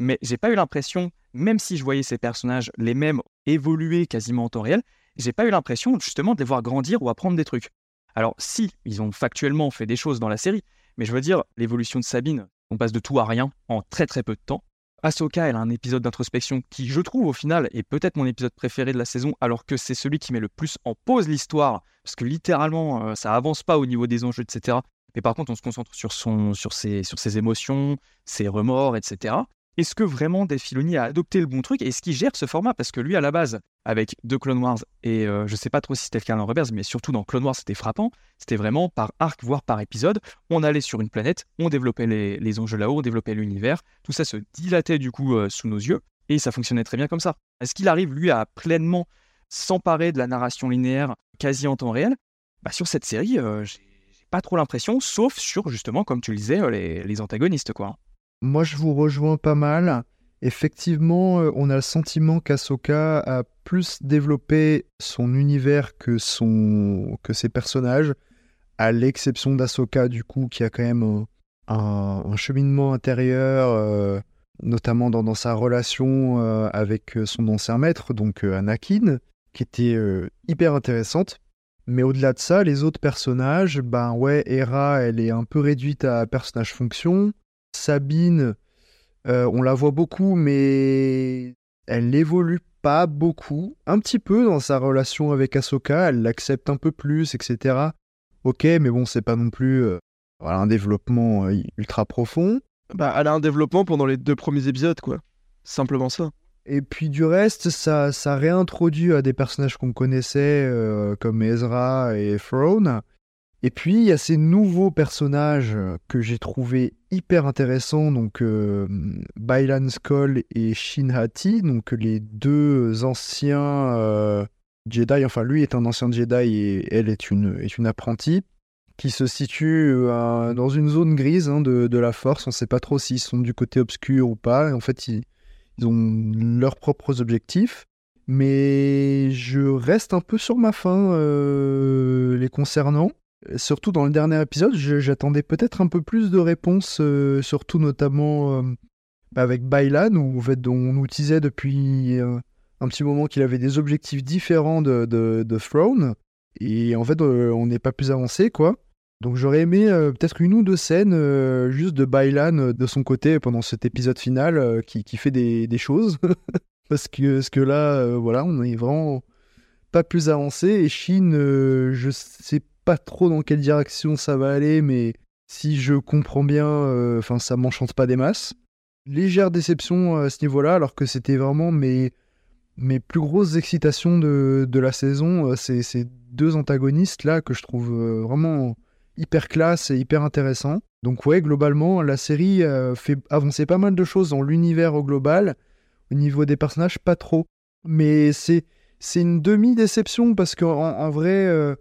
Mais j'ai pas eu l'impression, même si je voyais ces personnages les mêmes évoluer quasiment en temps réel, j'ai pas eu l'impression justement de les voir grandir ou apprendre des trucs. Alors si, ils ont factuellement fait des choses dans la série, mais je veux dire, l'évolution de Sabine, on passe de tout à rien en très très peu de temps. Ahsoka, elle a un épisode d'introspection qui, je trouve, au final, est peut-être mon épisode préféré de la saison, alors que c'est celui qui met le plus en pause l'histoire, parce que littéralement, euh, ça avance pas au niveau des enjeux, etc. Mais par contre, on se concentre sur, son, sur, ses, sur ses émotions, ses remords, etc. Est-ce que vraiment Dave Filoni a adopté le bon truc et est-ce qu'il gère ce format? Parce que lui, à la base, avec deux Clone Wars, et euh, je sais pas trop si c'était dans Rebels, mais surtout dans Clone Wars, c'était frappant. C'était vraiment par arc, voire par épisode. On allait sur une planète, on développait les, enjeux là-haut, on développait l'univers. Tout ça se dilatait du coup euh, sous nos yeux et ça fonctionnait très bien comme ça. Est-ce qu'il arrive, lui, à pleinement s'emparer de la narration linéaire quasi en temps réel? Bah, Sur cette série, euh, j'ai j'ai pas trop l'impression, sauf sur justement, comme tu le disais, euh, les, les antagonistes, quoi. Moi, je vous rejoins pas mal. Effectivement, euh, on a le sentiment qu'Ahsoka a plus développé son univers que, son... que ses personnages, à l'exception d'Ahsoka, du coup, qui a quand même un, cheminement intérieur, euh, notamment dans, sa relation euh, avec son ancien maître, donc Anakin, qui était hyper intéressante. Mais au-delà de ça, les autres personnages, ben ouais, Hera, elle est un peu réduite à personnage fonction. Sabine, euh, on la voit beaucoup, mais elle n'évolue pas beaucoup. Un petit peu dans sa relation avec Ahsoka, elle l'accepte un peu plus, etc. Ok, mais bon, c'est pas non plus euh, voilà, un développement euh, ultra profond. Bah, elle a un développement pendant les deux premiers épisodes, quoi. Simplement ça. Et puis du reste, ça, ça réintroduit à des personnages qu'on connaissait, comme Ezra et Throne. Et puis, il y a ces nouveaux personnages euh, que j'ai trouvés hyper intéressants, donc euh, Bailan Skoll et Shin Hati, donc les deux anciens euh, Jedi, enfin lui est un ancien Jedi et elle est une, est une apprentie, qui se situe euh, dans une zone grise hein, de, de la force. On ne sait pas trop s'ils sont du côté obscur ou pas. En fait, ils, ils ont leurs propres objectifs. Mais je reste un peu sur ma faim les concernant. Surtout dans le dernier épisode, j'attendais peut-être un peu plus de réponses, euh, surtout notamment euh, bah, avec Bailan, où en fait, on nous disait depuis euh, un petit moment qu'il avait des objectifs différents de, de, Throne. Et en fait, euh, on n'est pas plus avancé, quoi. Donc j'aurais aimé euh, peut-être une ou deux scènes euh, juste de Bailan euh, de son côté pendant cet épisode final euh, qui, fait des, choses. parce, que, là, euh, voilà, on est vraiment pas plus avancé. Et Shin, euh, je sais pas trop dans quelle direction ça va aller, mais si je comprends bien, euh, ça m'enchante pas des masses. Légère déception à ce niveau-là, alors que c'était vraiment mes, mes plus grosses excitations de, de la saison. euh, C'est ces deux antagonistes là que je trouve euh, vraiment hyper classe et hyper intéressant. Donc ouais, globalement, la série euh, fait avancer pas mal de choses dans l'univers au global. Au niveau des personnages, pas trop. Mais c'est c'est une demi-déception parce qu'en en vrai, euh,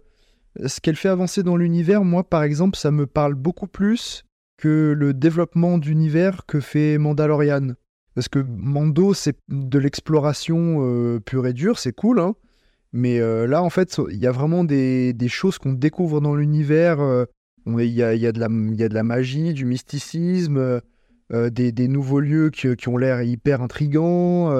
ce qu'elle fait avancer dans l'univers, moi par exemple, ça me parle beaucoup plus que le développement d'univers que fait Mandalorian. Parce que Mando, c'est de l'exploration euh, pure et dure, c'est cool, hein. Mais euh, là, en fait, il y a vraiment des, choses qu'on découvre dans l'univers. euh, Il y a, y, a de la- magie, du mysticisme, des, des nouveaux lieux qui, qui ont l'air hyper intrigants.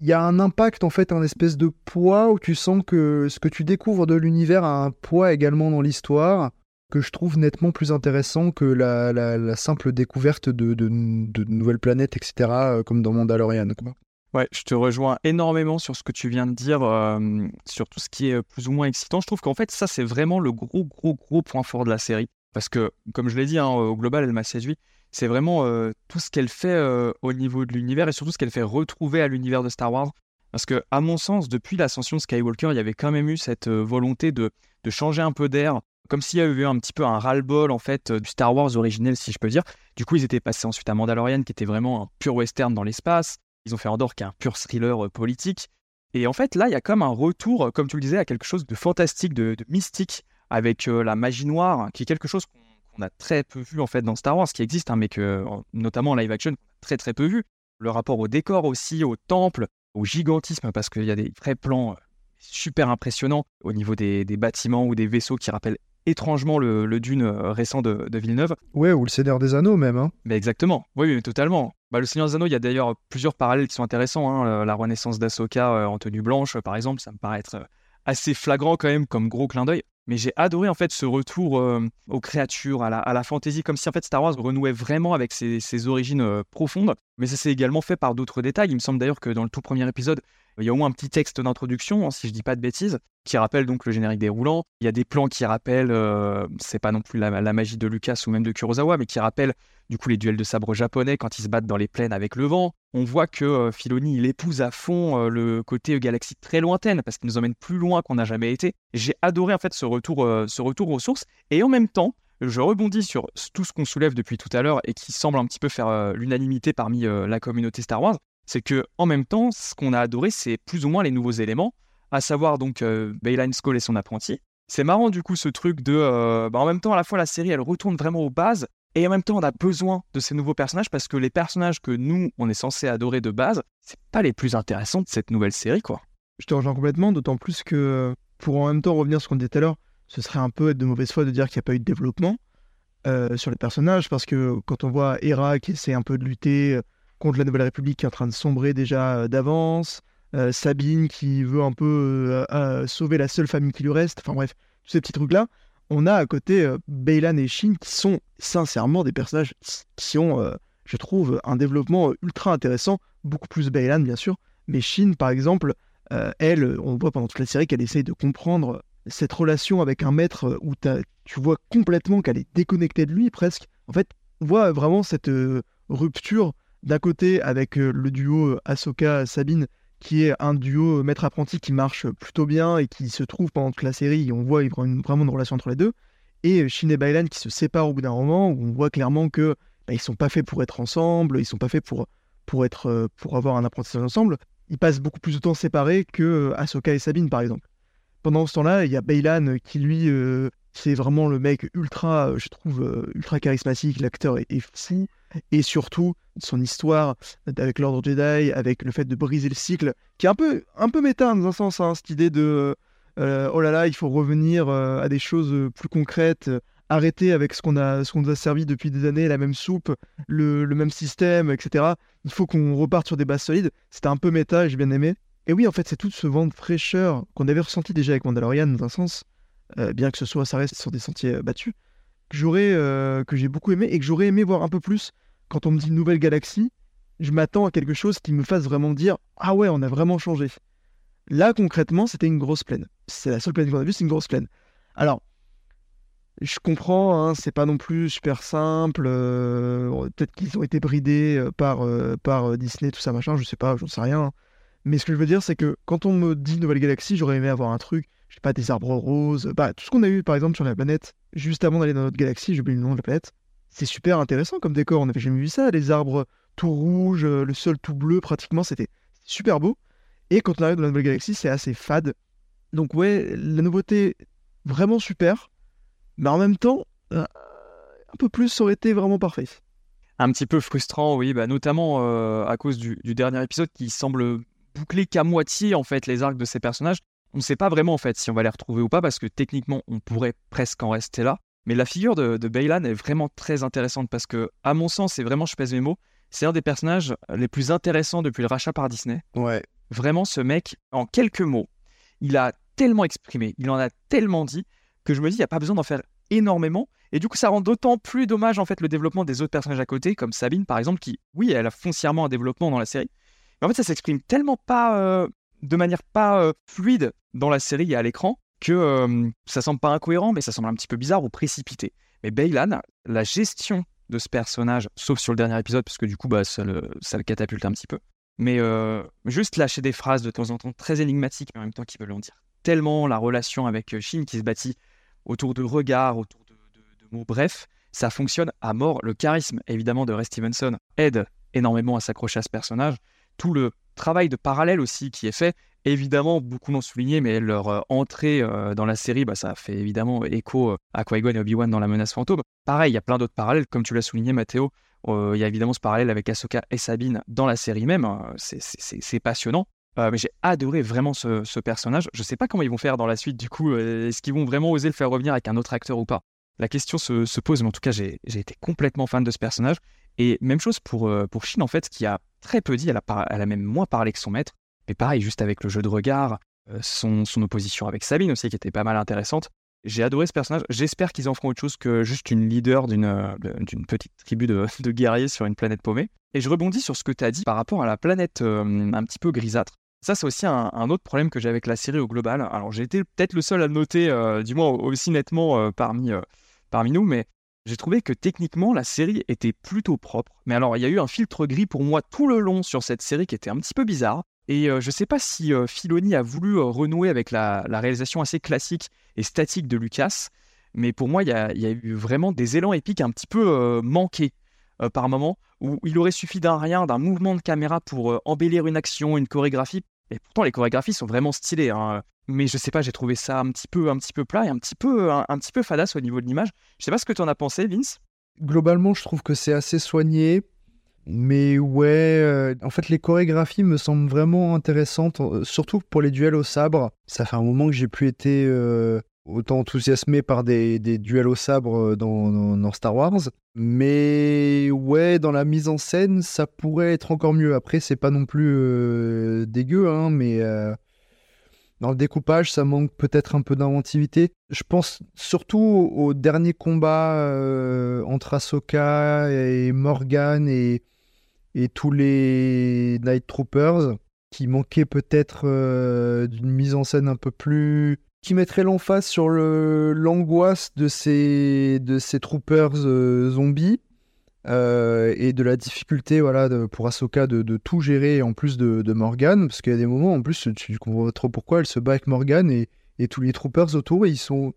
Il y a un impact, en fait, un espèce de poids où tu sens que ce que tu découvres de l'univers a un poids également dans l'histoire que je trouve nettement plus intéressant que la, simple découverte de, nouvelles planètes, etc., euh, comme dans Mandalorian. quoi. Ouais, je te rejoins énormément sur ce que tu viens de dire, euh, sur tout ce qui est plus ou moins excitant. Je trouve qu'en fait, ça, c'est vraiment le gros, gros, gros point fort de la série. Parce que, comme je l'ai dit, hein, au global, elle m'a séduit. C'est vraiment euh, tout ce qu'elle fait euh, au niveau de l'univers et surtout ce qu'elle fait retrouver à l'univers de Star Wars. Parce que, à mon sens, depuis l'ascension de Skywalker, il y avait quand même eu cette euh, volonté de, de changer un peu d'air, comme s'il y avait eu un petit peu un ras-le-bol en fait du Star Wars originel, si je peux dire. Du coup, ils étaient passés ensuite à Mandalorian, qui était vraiment un pur western dans l'espace. Ils ont fait Andorre, qui est un pur thriller politique. Et en fait, là, il y a comme un retour, comme tu le disais, à quelque chose de fantastique, de, mystique, avec la magie noire, qui est quelque chose qu'on qu'on a très peu vu en fait dans Star Wars, qui existe, hein, mais que, en- notamment en live action, très très peu vu. Le rapport au décor aussi, au temple, au gigantisme, parce qu'il y a des vrais plans euh, super impressionnants au niveau des, des bâtiments ou des vaisseaux qui rappellent étrangement le, le dune euh, récent de, de Villeneuve. Ouais, ou le Seigneur des Anneaux même. hein. Mais exactement, oui, totalement. Bah, le Seigneur des Anneaux, il y a d'ailleurs plusieurs parallèles qui sont intéressants. hein. Euh, La renaissance d'Ahsoka euh, en tenue blanche, euh, par exemple, ça me paraît être euh, assez flagrant quand même comme gros clin d'œil. Mais j'ai adoré en fait ce retour euh, aux créatures, à la, à la fantasy, comme si en fait Star Wars renouait vraiment avec ses, origines euh, profondes. Mais ça s'est également fait par d'autres détails. Il me semble d'ailleurs que dans le tout premier épisode, il y a au moins un petit texte d'introduction, hein, si je dis pas de bêtises, qui rappelle donc le générique déroulant. Il y a des plans qui rappellent, euh, c'est pas non plus la, la magie de Lucas ou même de Kurosawa, mais qui rappellent du coup les duels de sabre japonais quand ils se battent dans les plaines avec le vent. On voit que euh, Filoni il épouse à fond euh, le côté galaxie très lointaine parce qu'il nous emmène plus loin qu'on n'a jamais été. J'ai adoré en fait ce retour, euh, ce retour aux sources et en même temps je rebondis sur tout ce qu'on soulève depuis tout à l'heure et qui semble un petit peu faire euh, l'unanimité parmi euh, la communauté Star Wars, c'est que en même temps ce qu'on a adoré c'est plus ou moins les nouveaux éléments, à savoir donc euh, Baylan Skoll et son apprenti. C'est marrant du coup ce truc de, euh, bah, en même temps à la fois la série elle retourne vraiment aux bases et en même temps, on a besoin de ces nouveaux personnages parce que les personnages que nous, on est censé adorer de base, c'est pas les plus intéressants de cette nouvelle série, quoi. Je te rejoins complètement, d'autant plus que euh, pour en même temps revenir sur ce qu'on disait tout à l'heure, ce serait un peu être de mauvaise foi de dire qu'il n'y a pas eu de développement euh, sur les personnages, parce que quand on voit Hera qui essaie un peu de lutter euh, contre la Nouvelle République qui est en train de sombrer déjà d'avance, Sabine qui veut un peu sauver la seule famille qui lui reste, enfin bref, tous ces petits trucs-là, on a à côté euh, Baylan et Shin qui sont sincèrement des personnages qui ont, euh, je trouve, un développement euh, ultra intéressant, beaucoup plus Baylan bien sûr, mais Shin par exemple, euh, elle, on voit pendant toute la série qu'elle essaye de comprendre cette relation avec un maître où tu vois complètement qu'elle est déconnectée de lui presque. En fait, on voit vraiment cette rupture d'un côté avec le duo Ahsoka-Sabine qui est un duo maître-apprenti qui marche plutôt bien et qui se trouve pendant toute la série. On voit une, vraiment une relation entre les deux. Et euh, Shin et Bailan qui se séparent au bout d'un moment où on voit clairement que bah, ils sont pas faits pour être ensemble, ils sont pas faits pour, pour, être, euh, pour avoir un apprentissage ensemble. Ils passent beaucoup plus de temps séparés que euh, Ahsoka et Sabine par exemple. Pendant ce temps-là, il y a Baylan qui lui, c'est vraiment le mec ultra, euh, je trouve, euh, ultra charismatique. L'acteur est, fou. Et surtout, son histoire avec l'ordre Jedi, avec le fait de briser le cycle, qui est un peu, un peu méta dans un sens, hein, cette idée de euh, oh là là, il faut revenir à des choses plus concrètes, arrêter avec ce qu'on nous a servi depuis des années, la même soupe, le, le même système, etc. Il faut qu'on reparte sur des bases solides. C'était un peu méta, j'ai bien aimé. Et oui, en fait, c'est tout ce vent de fraîcheur qu'on avait ressenti déjà avec Mandalorian dans un sens, euh, bien que ce soit, ça reste sur des sentiers euh, battus, que j'aurais, euh, que j'ai beaucoup aimé et que j'aurais aimé voir un peu plus. Quand on me dit nouvelle galaxie, je m'attends à quelque chose qui me fasse vraiment dire ah ouais, on a vraiment changé. Là, concrètement, c'était une grosse plaine. C'est la seule plaine qu'on a vue, c'est une grosse plaine. Alors, je comprends, hein, c'est pas non plus super simple. Peut-être qu'ils ont été bridés par, par Disney, tout ça, machin, je sais pas, j'en sais rien. hein. Mais ce que je veux dire, c'est que quand on me dit Nouvelle Galaxie, j'aurais aimé avoir un truc, je sais pas, des arbres roses, bah, tout ce qu'on a eu par exemple sur la planète, juste avant d'aller dans notre galaxie, j'ai oublié le nom de la planète. C'est super intéressant comme décor, on n'avait jamais vu ça, les arbres tout rouges, euh, le sol tout bleu, pratiquement, c'était super beau. Et quand on arrive dans la Nouvelle Galaxie, c'est assez fade. Donc ouais, la nouveauté, vraiment super, mais en même temps, euh, un peu plus, ça aurait été vraiment parfait. Un petit peu frustrant, oui, bah, notamment euh, à cause du, du dernier épisode qui semble boucler qu'à moitié en fait les arcs de ces personnages. On ne sait pas vraiment en fait si on va les retrouver ou pas parce que techniquement on pourrait presque en rester là. Mais la figure de, de Baylan est vraiment très intéressante parce que, à mon sens, et vraiment je pèse mes mots, c'est un des personnages les plus intéressants depuis le rachat par Disney. Ouais. Vraiment, ce mec, en quelques mots, il a tellement exprimé, il en a tellement dit que je me dis, il n'y a pas besoin d'en faire énormément. Et du coup, ça rend d'autant plus dommage en fait le développement des autres personnages à côté, comme Sabine par exemple, qui, oui, elle a foncièrement un développement dans la série. Mais en fait, ça s'exprime tellement pas, euh, de manière pas euh, fluide dans la série et à l'écran que euh, ça semble pas incohérent, mais ça semble un petit peu bizarre ou précipité. Mais Baylan, la gestion de ce personnage, sauf sur le dernier épisode, parce que du coup, bah, ça, le, ça le catapulte un petit peu. Mais euh, juste lâcher des phrases de temps en temps très énigmatiques, mais en même temps qui veulent en dire tellement la relation avec Shin qui se bâtit autour de regards, autour de, de- de mots. Bref, ça fonctionne à mort. Le charisme, évidemment, de Ray Stevenson aide énormément à s'accrocher à ce personnage. Tout le travail de parallèle aussi qui est fait, évidemment, beaucoup l'ont souligné, mais leur euh, entrée euh, dans la série, bah, ça fait évidemment écho euh, à Qui-Gon et Obi-Wan dans La Menace Fantôme. Pareil, il y a plein d'autres parallèles, comme tu l'as souligné, Mathéo. Il y a évidemment ce parallèle avec Ahsoka et Sabine dans la série même. hein. C'est- passionnant. Mais j'ai adoré vraiment ce, personnage. Je sais pas comment ils vont faire dans la suite, du coup. Est-ce qu'ils vont vraiment oser le faire revenir avec un autre acteur ou pas? La question se, se pose, mais en tout cas, j'ai été complètement fan de ce personnage. Et même chose pour, euh, pour Shin, en fait, qui a très peu dit. Elle a, par- elle a même moins parlé que son maître. Mais pareil, juste avec le jeu de regard, euh, son, son opposition avec Sabine aussi, qui était pas mal intéressante. J'ai adoré ce personnage. J'espère qu'ils en feront autre chose que juste une leader d'une euh, petite tribu de, de guerriers sur une planète paumée. Et je rebondis sur ce que tu as dit par rapport à la planète un petit peu grisâtre. Ça, c'est aussi un, autre problème que j'ai avec la série au global. Alors, j'ai été peut-être le seul à le noter, du moins aussi nettement parmi, parmi nous, mais j'ai trouvé que techniquement, la série était plutôt propre. Mais alors, il y a eu un filtre gris pour moi tout le long sur cette série qui était un petit peu bizarre. Et euh, je sais pas si euh, Filoni a voulu euh, renouer avec la, réalisation assez classique et statique de Lucas, mais pour moi, il y a, eu vraiment des élans épiques un petit peu manqués par moment, où il aurait suffi d'un rien, d'un mouvement de caméra pour embellir une action, une chorégraphie. Et pourtant, les chorégraphies sont vraiment stylées. hein. Mais je sais pas, j'ai trouvé ça un petit peu, un petit peu plat et un petit peu, un, petit peu fadasse au niveau de l'image. Je sais pas ce que tu en as pensé, Vince. Globalement, je trouve que c'est assez soigné. Mais ouais, euh, en fait, les chorégraphies me semblent vraiment intéressantes, euh, surtout pour les duels au sabre. Ça fait un moment que j'ai plus été euh, autant enthousiasmé par des, des duels au sabre dans, Star Wars. Mais ouais, dans la mise en scène, ça pourrait être encore mieux. Après, c'est pas non plus dégueu, hein, mais dans le découpage, ça manque peut-être un peu d'inventivité. Je pense surtout au, dernier combat euh, entre Ahsoka et Morgan et, et tous les Night Troopers qui manquaient peut-être euh, d'une mise en scène un peu plus qui mettrait l'emphase sur l'angoisse de ces de troopers euh, zombies euh, et de la difficulté voilà de- pour Ahsoka de, de tout gérer en plus de, de Morgan parce qu'il y a des moments en plus tu comprends pas trop pourquoi elle se bat avec Morgan et, et tous les troopers autour ils sont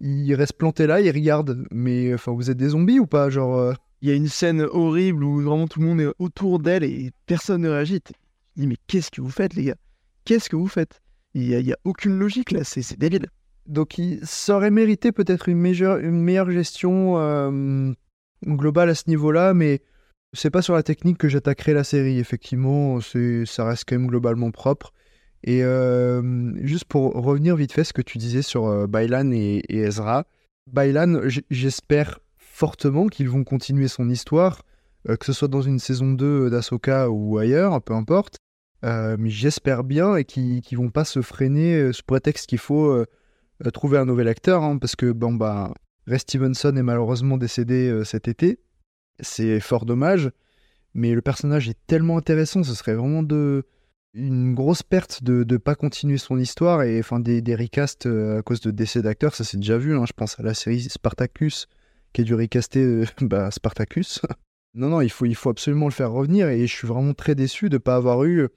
ils restent plantés là ils regardent mais enfin vous êtes des zombies ou pas genre euh, Il y a une scène horrible où vraiment tout le monde est autour d'elle et personne ne réagit. Te dis, mais qu'est-ce que vous faites, les gars? Qu'est-ce que vous faites? Il n'y a, il y a aucune logique là, c'est c'est débile. Donc, il, ça aurait mérité peut-être une, meilleure- une meilleure gestion euh, globale à ce niveau-là, mais c'est pas sur la technique que j'attaquerai la série. Effectivement, ça reste quand même globalement propre. Et euh, juste pour revenir vite fait ce que tu disais sur euh, Bailan et, Ezra, Bailan, j'espère fortement qu'ils vont continuer son histoire, euh, que ce soit dans une saison 2 d'Asoka ou ailleurs, peu importe. Mais j'espère bien et qu'ils qu'ils vont pas se freiner sous prétexte qu'il faut trouver un nouvel acteur, hein, parce que bon bah Ray Stevenson est malheureusement décédé euh, cet été. C'est fort dommage, mais le personnage est tellement intéressant, ce serait vraiment de une grosse perte de ne pas continuer son histoire et enfin des, des recasts euh, à cause de décès d'acteurs, ça c'est déjà vu. hein. je pense à la série Spartacus qui a dû recaster bah, Spartacus. non non, il faut il faut absolument le faire revenir et je suis vraiment très déçu de ne pas avoir eu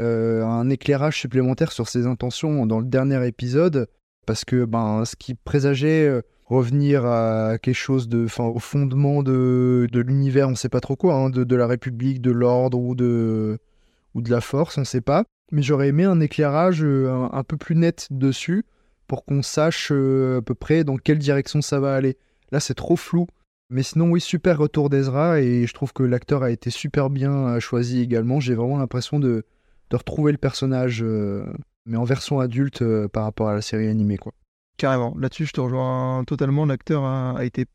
euh, un éclairage supplémentaire sur ses intentions dans le dernier épisode parce que ben ce qui présageait revenir à quelque chose de au fondement de, l'univers on sait pas trop quoi hein, de, la république de l'ordre ou de ou de la force on sait pas. Mais j'aurais aimé un éclairage euh, un, peu plus net dessus pour qu'on sache euh, à peu près dans quelle direction ça va aller. Là c'est trop flou. Mais sinon oui super retour d'Ezra et je trouve que l'acteur a été super bien euh, choisi également. J'ai vraiment l'impression de, retrouver le personnage mais en version adulte par rapport à la série animée quoi Carrément. Là-dessus, je te rejoins totalement. L'acteur a, été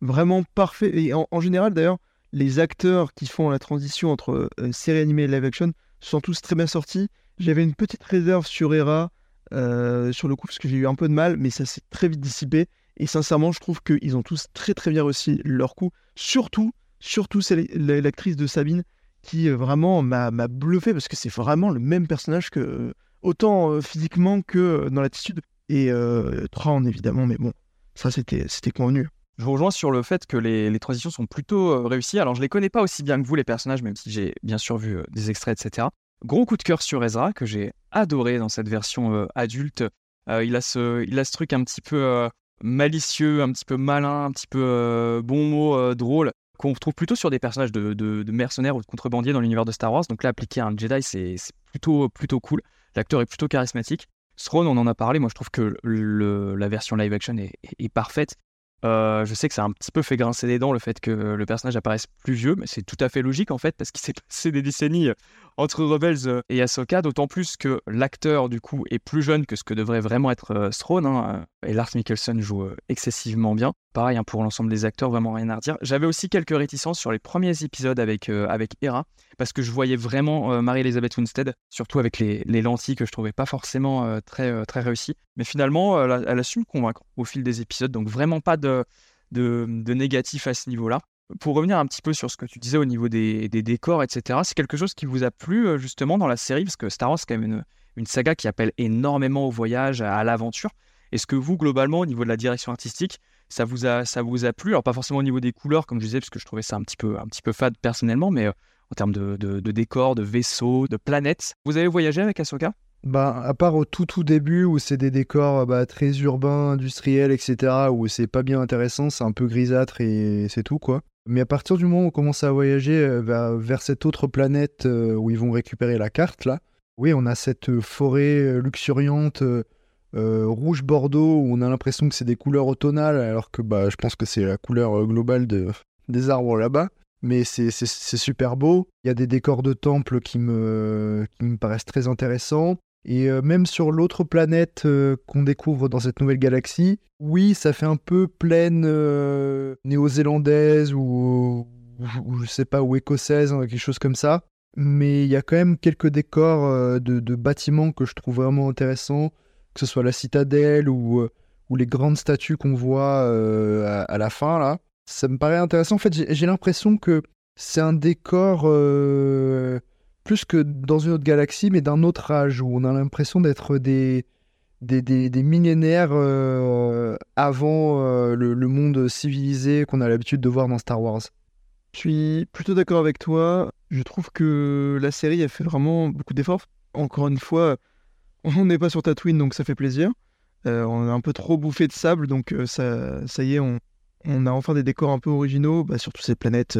vraiment parfait. Et en, général, d'ailleurs, les acteurs qui font la transition entre euh, série animée et live action sont tous très bien sortis. J'avais une petite réserve sur Hera, euh, sur le coup, parce que j'ai eu un peu de mal, mais ça s'est très vite dissipé. Et sincèrement, je trouve qu'ils ont tous très très bien réussi leur coup. Surtout, surtout c'est la- l'actrice de Sabine qui euh, vraiment m'a bluffé parce que c'est vraiment le même personnage que autant physiquement que dans l'attitude. Et euh, évidemment, mais bon, ça c'était convenu. Je vous rejoins sur le fait que les, transitions sont plutôt euh, réussies. Alors, je les connais pas aussi bien que vous, les personnages, même si j'ai bien sûr vu euh, des extraits, etc. Gros coup de cœur sur Ezra, que j'ai adoré dans cette version euh, adulte. Il, a ce, il a ce truc un petit peu malicieux, un petit peu malin, un petit peu bon mot, drôle, qu'on retrouve plutôt sur des personnages de, mercenaires ou de contrebandiers dans l'univers de Star Wars. Donc là, appliqué à un Jedi, c'est c'est plutôt, plutôt cool. L'acteur est plutôt charismatique. Throne, on en a parlé. Moi, je trouve que la version live action est parfaite. Euh, je sais que ça a un petit peu fait grincer des dents le fait que le personnage apparaisse plus vieux, mais c'est tout à fait logique en fait, parce qu'il s'est passé des décennies euh, entre Rebels euh, et Ahsoka, d'autant plus que l'acteur du coup est plus jeune que ce que devrait vraiment être euh, Thrawn, hein, euh, et Lars Mikkelsen joue excessivement bien. Pareil hein, pour l'ensemble des acteurs, vraiment rien à redire. J'avais aussi quelques réticences sur les premiers épisodes avec, Hera, parce que je voyais vraiment Marie-Elisabeth Winstead, surtout avec les, les lentilles que je trouvais pas forcément très, très réussies. Mais finalement, elle a, su me convaincre au fil des épisodes, donc vraiment pas de, de négatif à ce niveau-là. Pour revenir un petit peu sur ce que tu disais au niveau des, décors, etc., c'est quelque chose qui vous a plu euh, justement dans la série, parce que Star Wars, c'est quand même une, saga qui appelle énormément au voyage, à, l'aventure. Est-ce que vous, globalement, au niveau de la direction artistique, ça vous a, ça vous a plu? Alors, pas forcément au niveau des couleurs, comme je disais, parce que je trouvais ça un petit peu, un petit peu fade personnellement, mais euh, en termes de, de, de décors, de vaisseaux, de planètes. Vous avez voyagé avec Ahsoka? Bah, à part au tout tout début où c'est des décors bah, très urbains, industriels, etc., où c'est pas bien intéressant, c'est un peu grisâtre et c'est tout quoi. Mais à partir du moment où on commence à voyager euh, vers, cette autre planète euh, où ils vont récupérer la carte là, oui, on a cette euh, forêt luxuriante rouge bordeaux où on a l'impression que c'est des couleurs automnales alors que bah, je pense que c'est la couleur globale de, des arbres là-bas. Mais c'est super beau. Il y a des décors de temple qui me, qui me paraissent très intéressants. Et euh, même sur l'autre planète euh, qu'on découvre dans cette nouvelle galaxie, oui, ça fait un peu plaine euh, néo-zélandaise ou, je sais pas, ou écossaise, hein, quelque chose comme ça. Mais il y a quand même quelques décors de, bâtiments que je trouve vraiment intéressants, que ce soit la citadelle ou, les grandes statues qu'on voit à, à la fin là. Ça me paraît intéressant. En fait, j'ai l'impression que c'est un décor plus que dans une autre galaxie, mais d'un autre âge, où on a l'impression d'être des, des, des- des millénaires euh, avant euh, le, monde civilisé qu'on a l'habitude de voir dans Star Wars. Je suis plutôt d'accord avec toi. Je trouve que la série a fait vraiment beaucoup d'efforts. Encore une fois, on n'est pas sur Tatooine, donc ça fait plaisir. Euh, on a un peu trop bouffé de sable, donc ça, ça y est, on, on a enfin des décors un peu originaux bah, sur toutes ces planètes.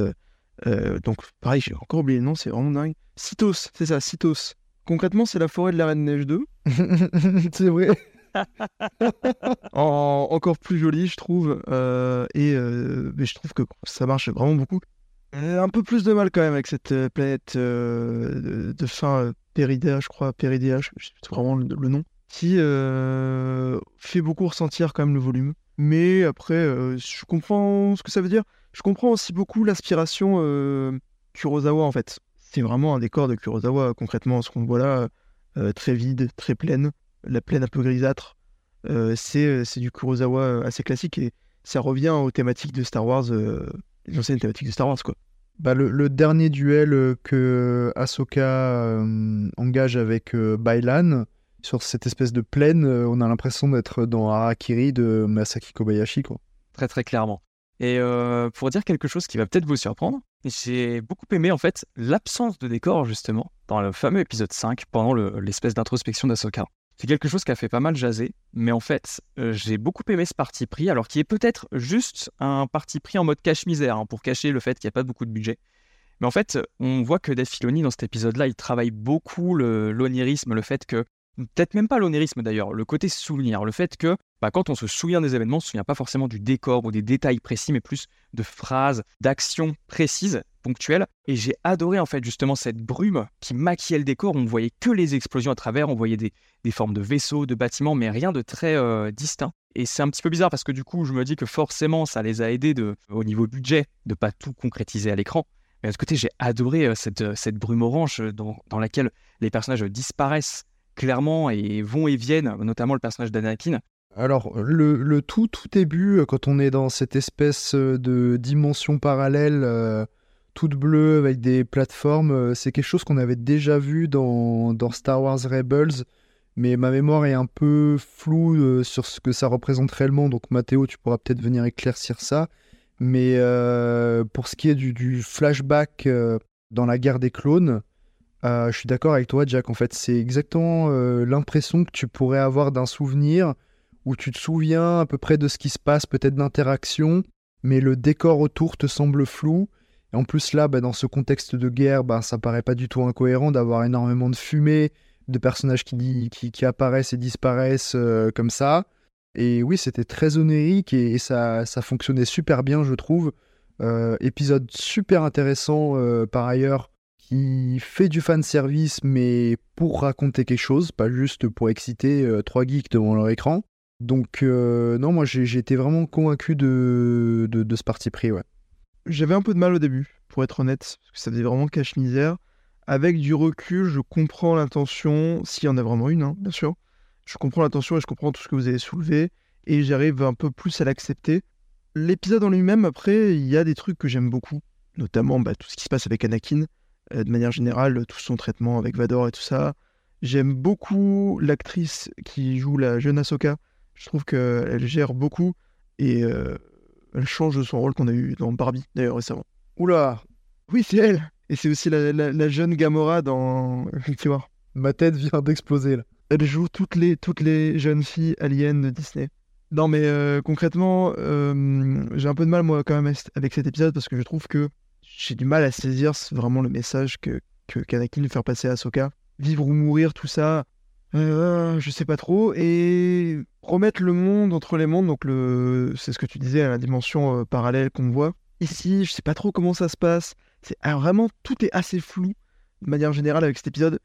Euh, donc pareil, j'ai encore oublié le nom, c'est vraiment dingue. Cytos, c'est ça, Cytos. Concrètement, c'est la forêt de la Reine Neige 2. c'est vrai. en- encore plus jolie, je trouve. euh, et euh, mais je trouve que ça marche vraiment beaucoup. Un peu plus de mal quand même avec cette planète de, de fin Péridea, je crois, Péridea, je je sais vraiment le, le nom, qui fait beaucoup ressentir quand même le volume. Mais après, je comprends ce que ça veut dire. Je comprends aussi beaucoup l'aspiration euh, Kurosawa en fait. C'est vraiment un décor de Kurosawa concrètement, ce qu'on voit là, euh, très vide, très pleine, la plaine un peu grisâtre. Euh, c'est euh, c'est du Kurosawa assez classique et ça revient aux thématiques de Star Wars, euh, les anciennes thématiques de Star Wars quoi. Bah, le, le dernier duel que Ahsoka euh, engage avec euh, Bailan sur cette espèce de plaine, on a l'impression d'être dans Harakiri de Masaki Kobayashi. Quoi. très très clairement. Et euh, pour dire quelque chose qui va peut-être vous surprendre, j'ai beaucoup aimé en fait l'absence de décor justement dans le fameux épisode 5 pendant le- l'espèce d'introspection d'Ahsoka. C'est quelque chose qui a fait pas mal jaser, mais en fait euh, j'ai beaucoup aimé ce parti pris, alors qui est peut-être juste un parti pris en mode cache-misère hein, pour cacher le fait qu'il n'y a pas beaucoup de budget. Mais en fait, on voit que Dave Filoni dans cet épisode-là, il travaille beaucoup l'onirisme, le fait que peut-être même pas l'onirisme d'ailleurs, le côté souvenir, le fait que bah, quand on se souvient des événements, on ne se souvient pas forcément du décor ou des détails précis, mais plus de phrases, d'actions précises, ponctuelles. Et j'ai adoré en fait justement cette brume qui maquillait le décor. On voyait que les explosions à travers, on voyait des, des formes de vaisseaux, de bâtiments, mais rien de très euh, distinct. Et c'est un petit peu bizarre parce que du coup, je me dis que forcément, ça les a aidés de, au niveau budget de pas tout concrétiser à l'écran. Mais de l'autre côté, j'ai adoré euh, cette, euh, cette brume orange dans, dans laquelle les personnages disparaissent clairement et vont et viennent, notamment le personnage d'Anakin. Alors, le, tout, tout début, euh, quand on est dans cette espèce euh, de dimension parallèle, euh, toute bleue, avec des plateformes, c'est quelque chose qu'on avait déjà vu dans, Star Wars Rebels, mais ma mémoire est un peu floue sur ce que ça représente réellement, donc Mathéo, tu pourras peut-être venir éclaircir ça. Mais pour ce qui est du, flashback dans la guerre des clones, euh, je suis d'accord avec toi, Jack. En fait, c'est exactement euh, l'impression que tu pourrais avoir d'un souvenir où tu te souviens à peu près de ce qui se passe, peut-être d'interaction, mais le décor autour te semble flou. Et en plus, là, bah, dans ce contexte de guerre, bah, ça paraît pas du tout incohérent d'avoir énormément de fumée, de personnages qui, qui, qui apparaissent et disparaissent euh, comme ça. Et oui, c'était très onérique et, et ça, ça fonctionnait super bien, je trouve. Épisode super intéressant par ailleurs, fait du fan service, mais pour raconter quelque chose, pas juste pour exciter euh, trois geeks devant leur écran. Donc, euh, non, moi j'ai été vraiment convaincu de, ce parti pris, ouais. J'avais un peu de mal au début, pour être honnête, parce que ça faisait vraiment cache-misère. Avec du recul, je comprends l'intention, s'il y en a vraiment une, hein, bien sûr. Je comprends l'intention et je comprends tout ce que vous avez soulevé, et j'arrive un peu plus à l'accepter. L'épisode en lui-même, après, il y a des trucs que j'aime beaucoup, notamment bah, tout ce qui se passe avec Anakin, de manière générale, tout son traitement avec Vador et tout ça. J'aime beaucoup l'actrice qui joue la jeune Ahsoka. Je trouve qu'elle gère beaucoup et euh, elle change de son rôle qu'on a eu dans Barbie, d'ailleurs, récemment. Oula, Oui, c'est elle Et c'est aussi la, la- la jeune Gamora dans Infinity War. ma tête vient d'exploser là. Elle joue toutes les, toutes les jeunes filles aliens de Disney. Non, mais euh, concrètement, euh, j'ai un peu de mal, moi, quand même, avec cet épisode, parce que je trouve que j'ai du mal à saisir vraiment le message que, que qu'Anakin veut faire passer à Ahsoka. Vivre ou mourir, tout ça, euh, je sais pas trop. Et remettre le monde entre les mondes, donc le, c'est ce que tu disais, la dimension euh, parallèle qu'on voit. Ici, je sais pas trop comment ça se passe. C'est, alors, vraiment, tout est assez flou, de manière générale, avec cet épisode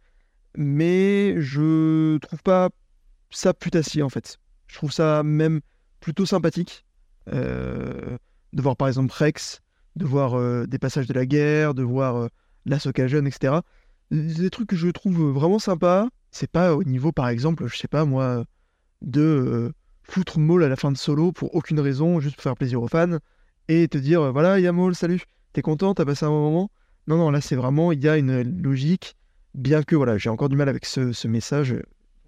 mais je trouve pas ça putassier en fait. Je trouve ça même plutôt sympathique euh, de voir par exemple Rex, de voir euh, des passages de la guerre, de voir euh, l'Ahsoka jeune, etc. Des trucs que je trouve vraiment sympas. C'est pas au niveau par exemple, je sais pas moi, de euh, foutre Maul à la fin de Solo pour aucune raison, juste pour faire plaisir aux fans et te dire euh, voilà, il y Maul, salut, t'es content, t'as passé un bon moment? Non, non, là c'est vraiment, il y a une logique bien que voilà, j'ai encore du mal avec ce message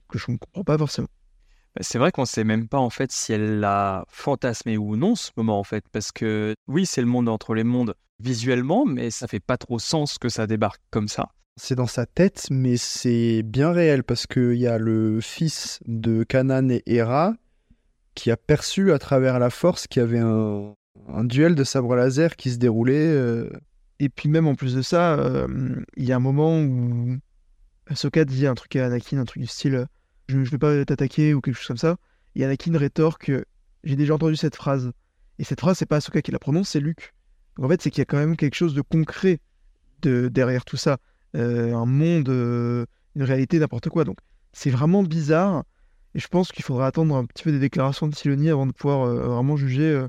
que je ne comprends pas forcément. Bah, C'est vrai qu'on sait même pas en fait si elle l'a fantasmé ou non ce moment en fait, parce que oui c'est le monde entre les mondes visuellement, mais ça fait pas trop sens que ça débarque comme ça. C'est dans sa tête, mais c'est bien réel parce qu'il y a le fils de Kanan et Hera qui a perçu à travers la force qu'il y avait un, duel de sabre laser qui se déroulait. euh, Et puis même en plus de ça, euh, il y a un moment où Ahsoka dit un truc à Anakin, un truc du style je, je vais pas t'attaquer ou quelque chose comme ça. Et Anakin rétorque euh, j'ai déjà entendu cette phrase. Et cette phrase, c'est pas Ahsoka qui la prononce, c'est Luke. Donc en fait, c'est qu'il y a quand même quelque chose de concret de, derrière tout ça. Euh, un monde, euh, une réalité, n'importe quoi. Donc c'est vraiment bizarre. Et je pense qu'il faudra attendre un petit peu des déclarations de Filoni avant de pouvoir vraiment juger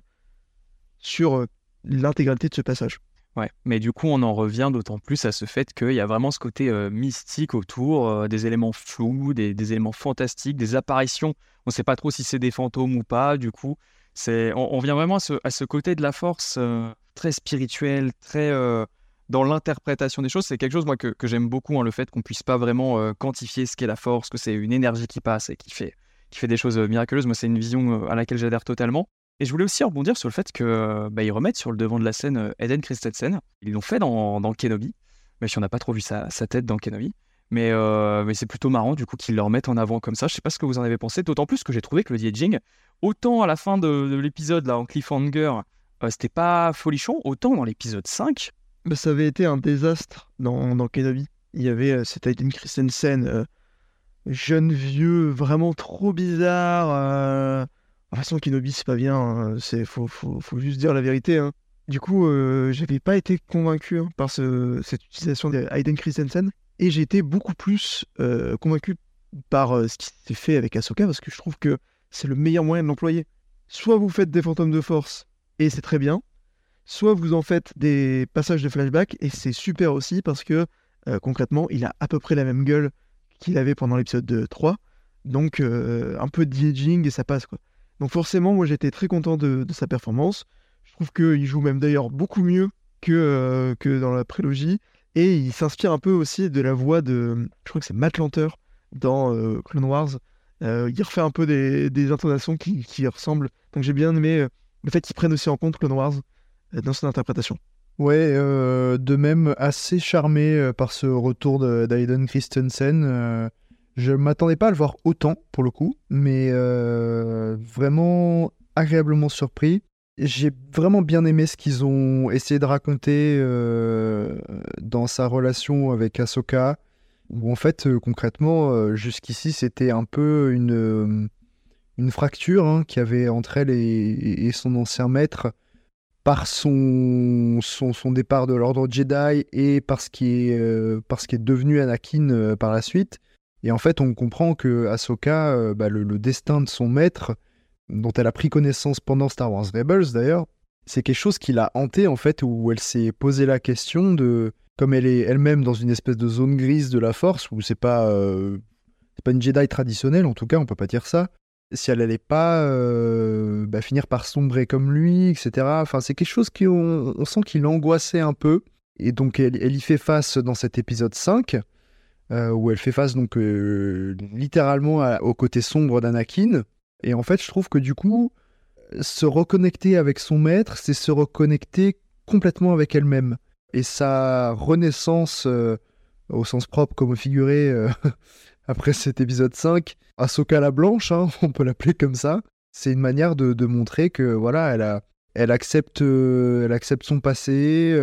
sur l'intégralité de ce passage. Ouais, mais du coup, on en revient d'autant plus à ce fait qu'il y a vraiment ce côté euh, mystique autour, euh, des éléments flous, des, éléments fantastiques, des apparitions. On ne sait pas trop si c'est des fantômes ou pas. Du coup, c'est, on, vient vraiment à ce, côté de la force euh, très spirituel, très dans l'interprétation des choses. C'est quelque chose moi que, j'aime beaucoup, hein, le fait qu'on puisse pas vraiment quantifier ce qu'est la force, que c'est une énergie qui passe et qui fait, qui fait des choses miraculeuses. Moi, c'est une vision à laquelle j'adhère totalement. Et je voulais aussi rebondir sur le fait que euh, bah, remettent sur le devant de la scène euh, Eden Christensen. Ils l'ont fait dans, Kenobi, mais si on n'a pas trop vu sa, tête dans Kenobi. Mais, euh, mais c'est plutôt marrant du coup qu'ils le remettent en avant comme ça. Je sais pas ce que vous en avez pensé, d'autant plus que j'ai trouvé que le de-aging, autant à la fin de, de l'épisode là en cliffhanger, euh, c'était pas folichon, autant dans l'épisode 5, Bah, ça avait été un désastre dans, Kenobi. Il y avait euh, cet Christensen, jeune vieux, vraiment trop bizarre. De toute façon, Kenobi, c'est pas bien. hein. Faut, juste dire la vérité. hein. Du coup, euh, j'avais pas été convaincu hein, par ce- cette utilisation d'Aiden Christensen. Et j'ai été beaucoup plus euh, convaincu par euh, ce qui s'est fait avec Ahsoka parce que je trouve que c'est le meilleur moyen de l'employer. Soit vous faites des fantômes de force et c'est très bien, soit vous en faites des passages de flashback et c'est super aussi parce que concrètement, il a à peu près la même gueule qu'il avait pendant l'épisode de 3. Donc un peu de et ça passe quoi. Donc forcément, moi j'étais très content de, sa performance. Je trouve qu'il joue même d'ailleurs beaucoup mieux que, euh, que dans la prélogie. Et il s'inspire un peu aussi de la voix de, je crois que c'est Matt Lanter dans euh, Clone Wars. Euh, il refait un peu des, des intonations qui, qui ressemblent. Donc j'ai bien aimé le fait qu'il prenne aussi en compte Clone Wars dans son interprétation. Ouais, de même assez charmé par ce retour de- d'Aiden Christensen. Je m'attendais pas à le voir autant pour le coup, mais euh, vraiment agréablement surpris. J'ai vraiment bien aimé ce qu'ils ont essayé de raconter euh, dans sa relation avec Ahsoka, où en fait euh, concrètement jusqu'ici c'était un peu une, une fracture hein, qu'il y avait entre elle et, son ancien maître par son, son, départ de l'ordre Jedi et parce qu'il est, euh, parce qu'il est devenu Anakin par la suite. Et en fait, on comprend que Ahsoka, euh, bah, le, destin de son maître, dont elle a pris connaissance pendant Star Wars Rebels d'ailleurs, c'est quelque chose qui l'a hanté en fait, où elle s'est posé la question de, comme elle est elle-même dans une espèce de zone grise de la Force, où c'est pas, euh, c'est pas une Jedi traditionnelle, en tout cas, on peut pas dire ça, si elle allait pas euh, bah, finir par sombrer comme lui, etc. Enfin, c'est quelque chose qu'on on sent qu'il angoissait un peu. Et donc, elle, elle y fait face dans cet épisode 5, euh, où elle fait face donc euh, littéralement au côté sombre d'Anakin. Et en fait, je trouve que du coup, se reconnecter avec son maître, c'est se reconnecter complètement avec elle-même. Et sa renaissance, euh, au sens propre comme figuré, après cet épisode 5, Ahsoka la Blanche, hein, on peut l'appeler comme ça, c'est une manière de, montrer que voilà, elle, a, elle, accepte, elle accepte son passé,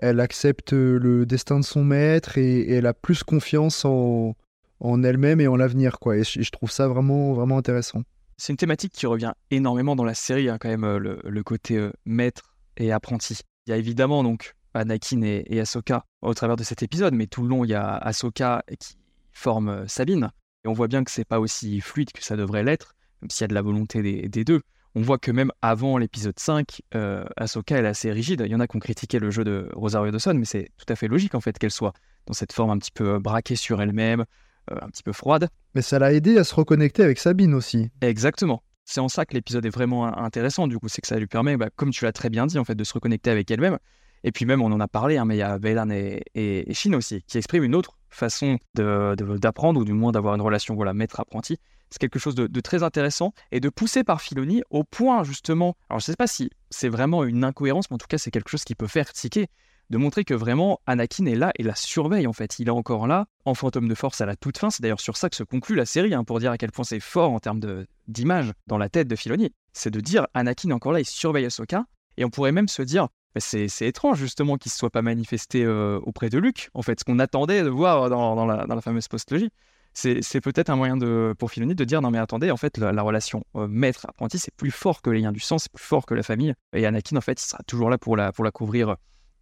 elle accepte le destin de son maître et, elle a plus confiance en, en elle-même et en l'avenir. quoi. Et je, trouve ça vraiment, vraiment intéressant. C'est une thématique qui revient énormément dans la série, hein, quand même, euh, le, côté euh, maître et apprenti. Il y a évidemment donc Anakin et, et Ahsoka au travers de cet épisode, mais tout le long, il y a Ahsoka qui forme euh, Sabine. Et on voit bien que c'est pas aussi fluide que ça devrait l'être, même s'il y a de la volonté des deux. On voit que même avant l'épisode 5, euh, Ahsoka elle est assez rigide. Il y en a qui ont critiqué le jeu de Rosario Dawson, mais c'est tout à fait logique en fait qu'elle soit dans cette forme un petit peu euh, braquée sur elle-même, euh, un petit peu froide. Mais ça l'a aidé à se reconnecter avec Sabine aussi. Exactement. C'est en ça que l'épisode est vraiment in- intéressant, du coup, c'est que ça lui permet, bah, comme tu l'as très bien dit, en fait, de se reconnecter avec elle-même. Et puis même, on en a parlé, hein, mais il y a Veylan et, et, et Shin aussi, qui expriment une autre façon de- de- d'apprendre, ou du moins d'avoir une relation voilà, maître-apprenti. C'est quelque chose de, très intéressant et de poussé par Filoni au point, justement, alors je sais pas si c'est vraiment une incohérence, mais en tout cas, c'est quelque chose qui peut faire tiquer, de montrer que vraiment Anakin est là et la surveille, en fait. Il est encore là, en fantôme de force à la toute fin. C'est d'ailleurs sur ça que se conclut la série, hein, pour dire à quel point c'est fort en termes d'image dans la tête de Filoni. C'est de dire Anakin est encore là, il surveille Ahsoka. Et on pourrait même se dire, c'est étrange justement qu'il ne se soit pas manifesté euh, auprès de Luc, en fait, ce qu'on attendait de voir dans, la, dans la fameuse postlogie. C'est peut-être un moyen de, pour Filoni de dire non mais attendez, en fait, la, la relation euh, maître-apprenti, c'est plus fort que les liens du sang, c'est plus fort que la famille. Et Anakin, en fait, sera toujours là pour la, pour la couvrir,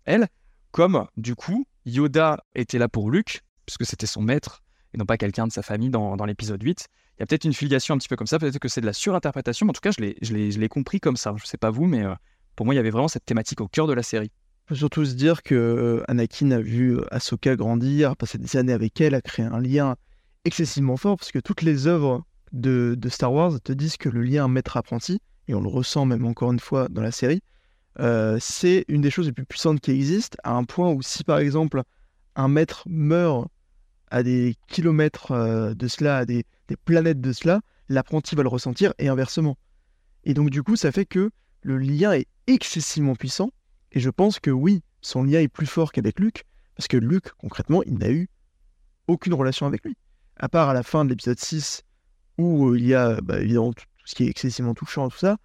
elle. Comme, du coup, Yoda était là pour Luke, puisque c'était son maître, et non pas quelqu'un de sa famille dans, dans l'épisode 8. Il y a peut-être une filiation un petit peu comme ça, peut-être que c'est de la surinterprétation, mais en tout cas, je l'ai- compris comme ça. Je sais pas vous, mais euh, pour moi, il y avait vraiment cette thématique au cœur de la série. faut surtout se dire que euh, Anakin a vu euh, Ahsoka grandir, a passé des années avec elle, a créé un lien excessivement fort, parce que toutes les œuvres de, Star Wars te disent que le lien maître-apprenti, et on le ressent même encore une fois dans la série, euh, c'est une des choses les plus puissantes qui existent, à un point où si par exemple un maître meurt à des kilomètres euh, de cela, à des, des planètes de cela, l'apprenti va le ressentir, et inversement. Et donc du coup, ça fait que le lien est excessivement puissant, et je pense que oui, son lien est plus fort qu'avec Luke, parce que Luke, concrètement, il n'a eu aucune relation avec lui. À part à la fin de l'épisode 6, où euh, il y a bah, évidemment tout ce qui est excessivement touchant, tout ça,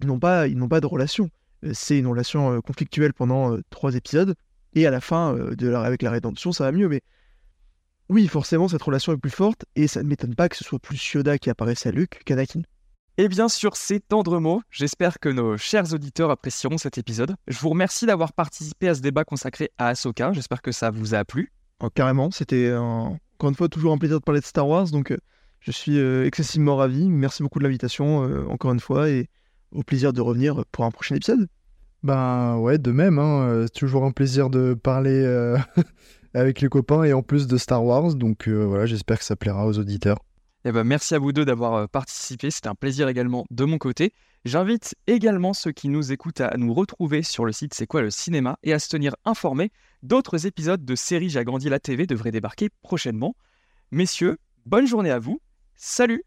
ils n'ont pas, ils n'ont pas de relation. Euh, C'est une relation euh, conflictuelle pendant trois épisodes, et à la fin, de la, avec la rédemption, ça va mieux, mais oui, forcément, cette relation est plus forte, et ça ne m'étonne pas que ce soit plus Yoda qui apparaisse à Luke qu'Anakin. Et bien sur ces tendres mots, j'espère que nos chers auditeurs apprécieront cet épisode. Je vous remercie d'avoir participé à ce débat consacré à Ahsoka. J'espère que ça vous a plu. Oh, carrément, c'était un- encore une fois toujours un plaisir de parler de Star Wars, donc euh, je suis euh, excessivement ravi. Merci beaucoup de l'invitation, euh, encore une fois, et au plaisir de revenir pour un prochain épisode. Ben ouais, de même, hein, euh, c'est toujours un plaisir de parler euh, avec les copains et en plus de Star Wars, donc euh, voilà, j'espère que ça plaira aux auditeurs. Eh ben, merci à vous deux d'avoir participé. C'était un plaisir également de mon côté. J'invite également ceux qui nous écoutent à nous retrouver sur le site C'est quoi le cinéma et à se tenir informés. D'autres épisodes de série J'ai la TV devraient débarquer prochainement. Messieurs, bonne journée à vous. Salut